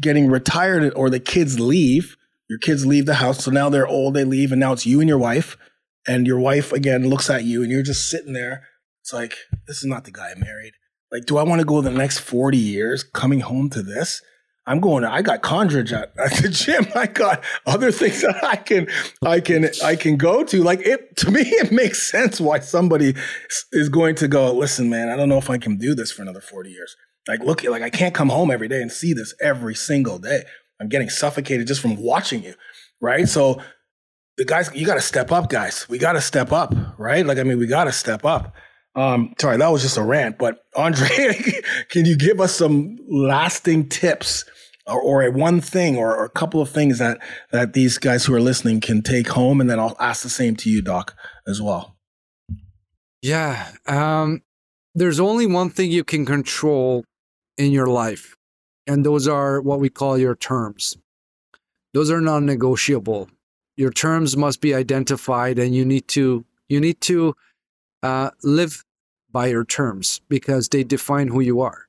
getting retired or the kids leave, your kids leave the house. So now they're old, they leave, and now it's you and your wife. And your wife again looks at you and you're just sitting there it's like, this is not the guy I married. Like, do I want to go the next 40 years coming home to this? I'm going. To, I got Condridge at, at the gym. I got other things that I can, I can, I can go to. Like it to me, it makes sense why somebody is going to go. Listen, man, I don't know if I can do this for another 40 years. Like, look, like I can't come home every day and see this every single day. I'm getting suffocated just from watching you, right? So the guys, you got to step up, guys. We got to step up, right? Like, I mean, we got to step up. Um, sorry, that was just a rant. But Andre, can you give us some lasting tips or, or one thing or, or, a couple of things that that these guys who are listening can take home? And then I'll ask the same to you, Doc, as well. Yeah. Um, there's only one thing you can control in your life, and those are what we call your terms. Those are non-negotiable. Your terms must be identified, and you need to you need to uh, live by your terms because they define who you are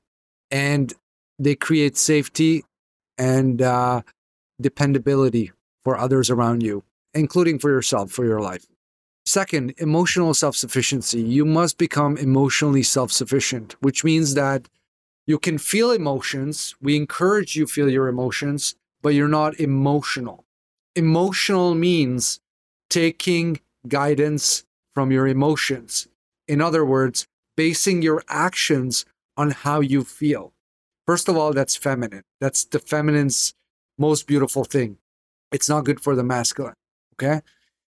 and they create safety and uh, dependability for others around you, including for yourself, for your life. Second, emotional self sufficiency. You must become emotionally self sufficient, which means that you can feel emotions. We encourage you feel your emotions, but you're not emotional. Emotional means taking guidance from your emotions. In other words, basing your actions on how you feel. First of all, that's feminine. That's the feminine's most beautiful thing. It's not good for the masculine. Okay.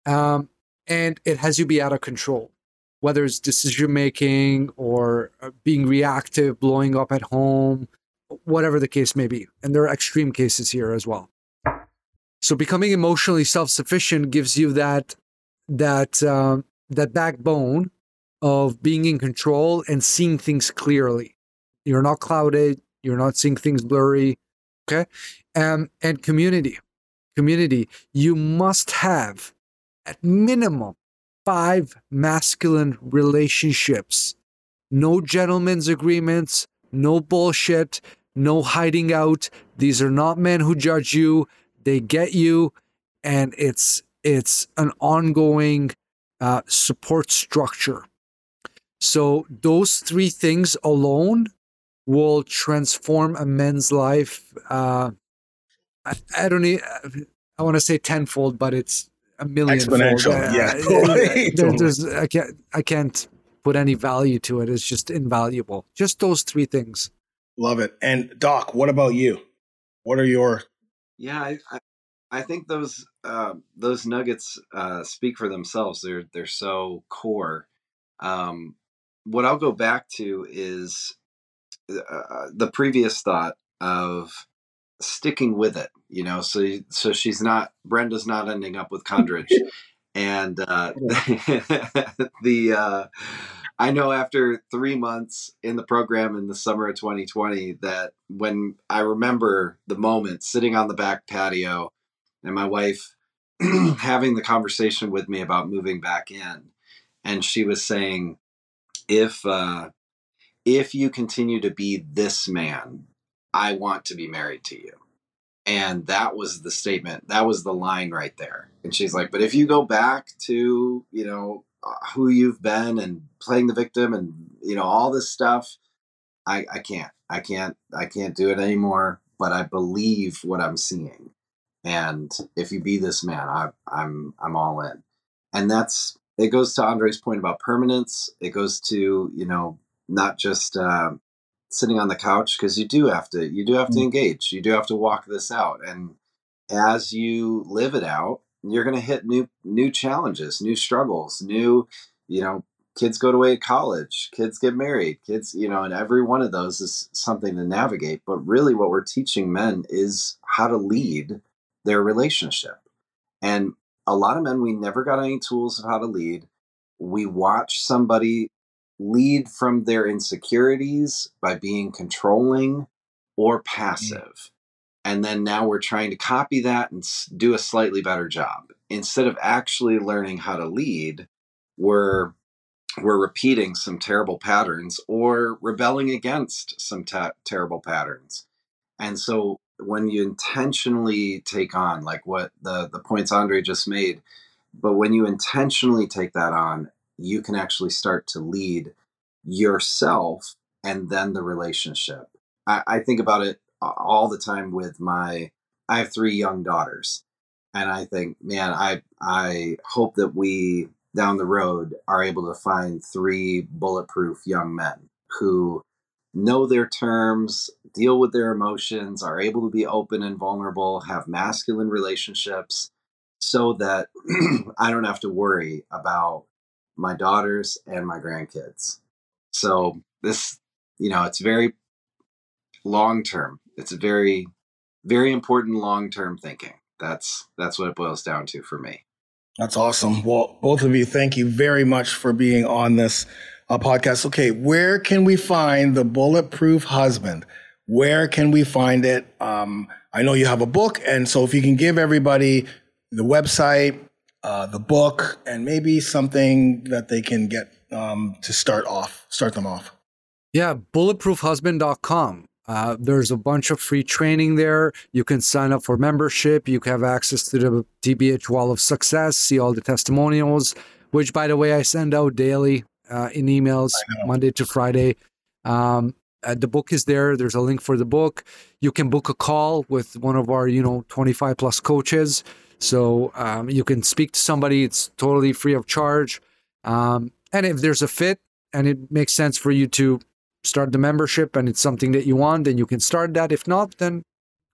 Um, and it has you be out of control, whether it's decision making or uh, being reactive, blowing up at home, whatever the case may be. And there are extreme cases here as well. So becoming emotionally self-sufficient gives you that that um, that backbone of being in control and seeing things clearly. You're not clouded, you're not seeing things blurry. Okay. Um, and community. Community. You must have at minimum five masculine relationships. No gentlemen's agreements, no bullshit, no hiding out. These are not men who judge you. They get you. And it's it's an ongoing uh, support structure so those three things alone will transform a man's life. Uh, I, I don't need, I want to say tenfold, but it's a million. Exponential, uh, yeah. there, there's, I can't, I can't put any value to it. It's just invaluable. Just those three things. Love it. And Doc, what about you? What are your? Yeah, I, I, think those uh, those nuggets uh, speak for themselves. They're they're so core. Um, what I'll go back to is uh, uh, the previous thought of sticking with it. You know, so so she's not Brenda's not ending up with Condridge, and uh, the uh, I know after three months in the program in the summer of 2020 that when I remember the moment sitting on the back patio and my wife having the conversation with me about moving back in, and she was saying if uh, if you continue to be this man, I want to be married to you. And that was the statement. That was the line right there. And she's like, but if you go back to, you know, uh, who you've been and playing the victim and, you know, all this stuff, I, I can't. I can't I can't do it anymore, but I believe what I'm seeing. And if you be this man, I, I'm I'm all in. And that's it goes to Andre's point about permanence. It goes to, you know, not just uh, sitting on the couch because you do have to you do have to mm. engage you do have to walk this out and as you live it out you're going to hit new new challenges new struggles new you know kids go away to college kids get married kids you know and every one of those is something to navigate but really what we're teaching men is how to lead their relationship and a lot of men we never got any tools of how to lead we watch somebody lead from their insecurities by being controlling or mm. passive. And then now we're trying to copy that and do a slightly better job. Instead of actually learning how to lead, we're we're repeating some terrible patterns or rebelling against some ta- terrible patterns. And so when you intentionally take on like what the the points Andre just made, but when you intentionally take that on you can actually start to lead yourself and then the relationship. I, I think about it all the time with my I have three young daughters. And I think, man, I I hope that we down the road are able to find three bulletproof young men who know their terms, deal with their emotions, are able to be open and vulnerable, have masculine relationships, so that I don't have to worry about my daughters and my grandkids. So this, you know, it's very long term. It's a very, very important long term thinking. That's that's what it boils down to for me. That's awesome. Well, both of you, thank you very much for being on this uh, podcast. Okay, where can we find the Bulletproof Husband? Where can we find it? Um, I know you have a book, and so if you can give everybody the website, uh, the book, and maybe something that they can get um, to start off, start them off? Yeah, bulletproofhusband.com. Uh, there's a bunch of free training there. You can sign up for membership. You have access to the TBH Wall of Success, see all the testimonials, which, by the way, I send out daily uh, in emails, Monday to Friday. Um, uh, the book is there. There's a link for the book. You can book a call with one of our, you know, 25 plus coaches. So um, you can speak to somebody. It's totally free of charge. Um, and if there's a fit and it makes sense for you to start the membership and it's something that you want, then you can start that. If not, then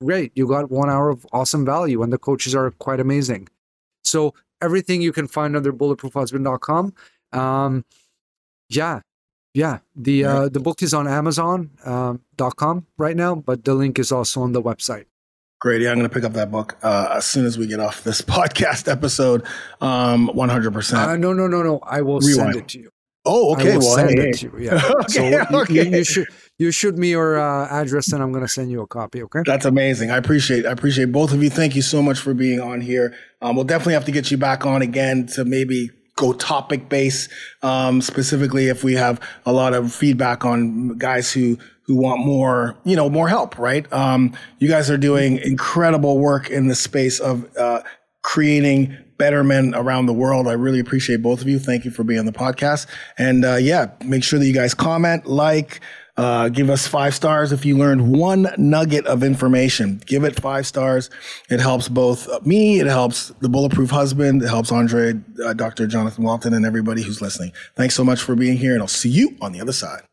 great. You got one hour of awesome value and the coaches are quite amazing. So everything you can find under bulletproofhusband.com. Um, yeah. Yeah. The uh the book is on Amazon.com um, right now, but the link is also on the website. Great. Yeah, I'm going to pick up that book uh, as soon as we get off this podcast episode. Um, 100%. Uh, no, no, no, no. I will Rewind. send it to you. Oh, okay. well, send hey, it to you. Yeah. okay, so okay. You, you, should you shoot me your uh, address, and I'm going to send you a copy. Okay. That's amazing. I appreciate I appreciate both of you. Thank you so much for being on here. Um, we'll definitely have to get you back on again to maybe go topic base, um, specifically if we have a lot of feedback on guys who who want more, you know, more help, right? Um, you guys are doing incredible work in the space of uh, creating better men around the world. I really appreciate both of you. Thank you for being on the podcast. And uh, yeah, make sure that you guys comment, like, uh, give us five stars if you learned one nugget of information. Give it five stars. It helps both me, it helps the Bulletproof Husband, it helps Andre, uh, Dr. Jonathan Welton, and everybody who's listening. Thanks so much for being here, and I'll see you on the other side.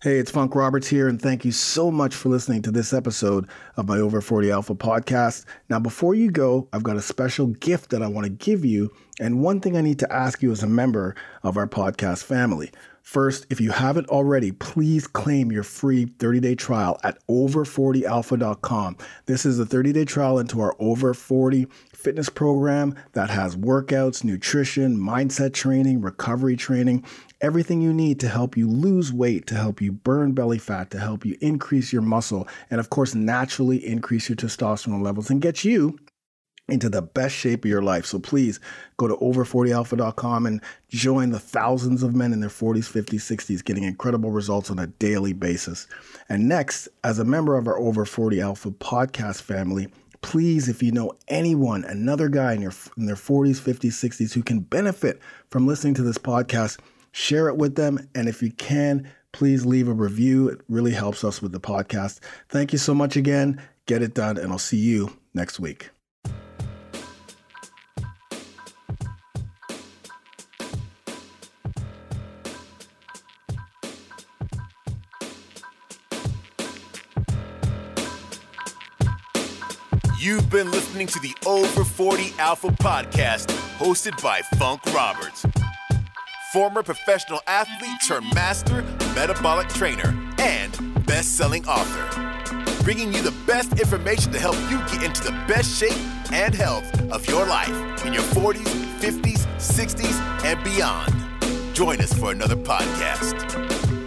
Hey, it's Funk Roberts here, and thank you so much for listening to this episode of my Over 40 Alpha podcast. Now, before you go, I've got a special gift that I want to give you, and one thing I need to ask you as a member of our podcast family. First, if you haven't already, please claim your free 30 day trial at over40alpha.com. This is a 30 day trial into our Over 40 fitness program that has workouts, nutrition, mindset training, recovery training, everything you need to help you lose weight, to help you burn belly fat, to help you increase your muscle, and of course, naturally increase your testosterone levels and get you into the best shape of your life. So please go to over40alpha.com and join the thousands of men in their 40s, 50s, 60s getting incredible results on a daily basis. And next, as a member of our Over 40 Alpha podcast family, please, if you know anyone, another guy in, your, in their 40s, 50s, 60s who can benefit from listening to this podcast, share it with them. And if you can, please leave a review. It really helps us with the podcast. Thank you so much again. Get it done, and I'll see you next week. You've been listening to the Over 40 Alpha podcast, hosted by Funk Roberts, former professional athlete turned master metabolic trainer and best-selling author, bringing you the best information to help you get into the best shape and health of your life in your 40s, 50s, 60s, and beyond. Join us for another podcast.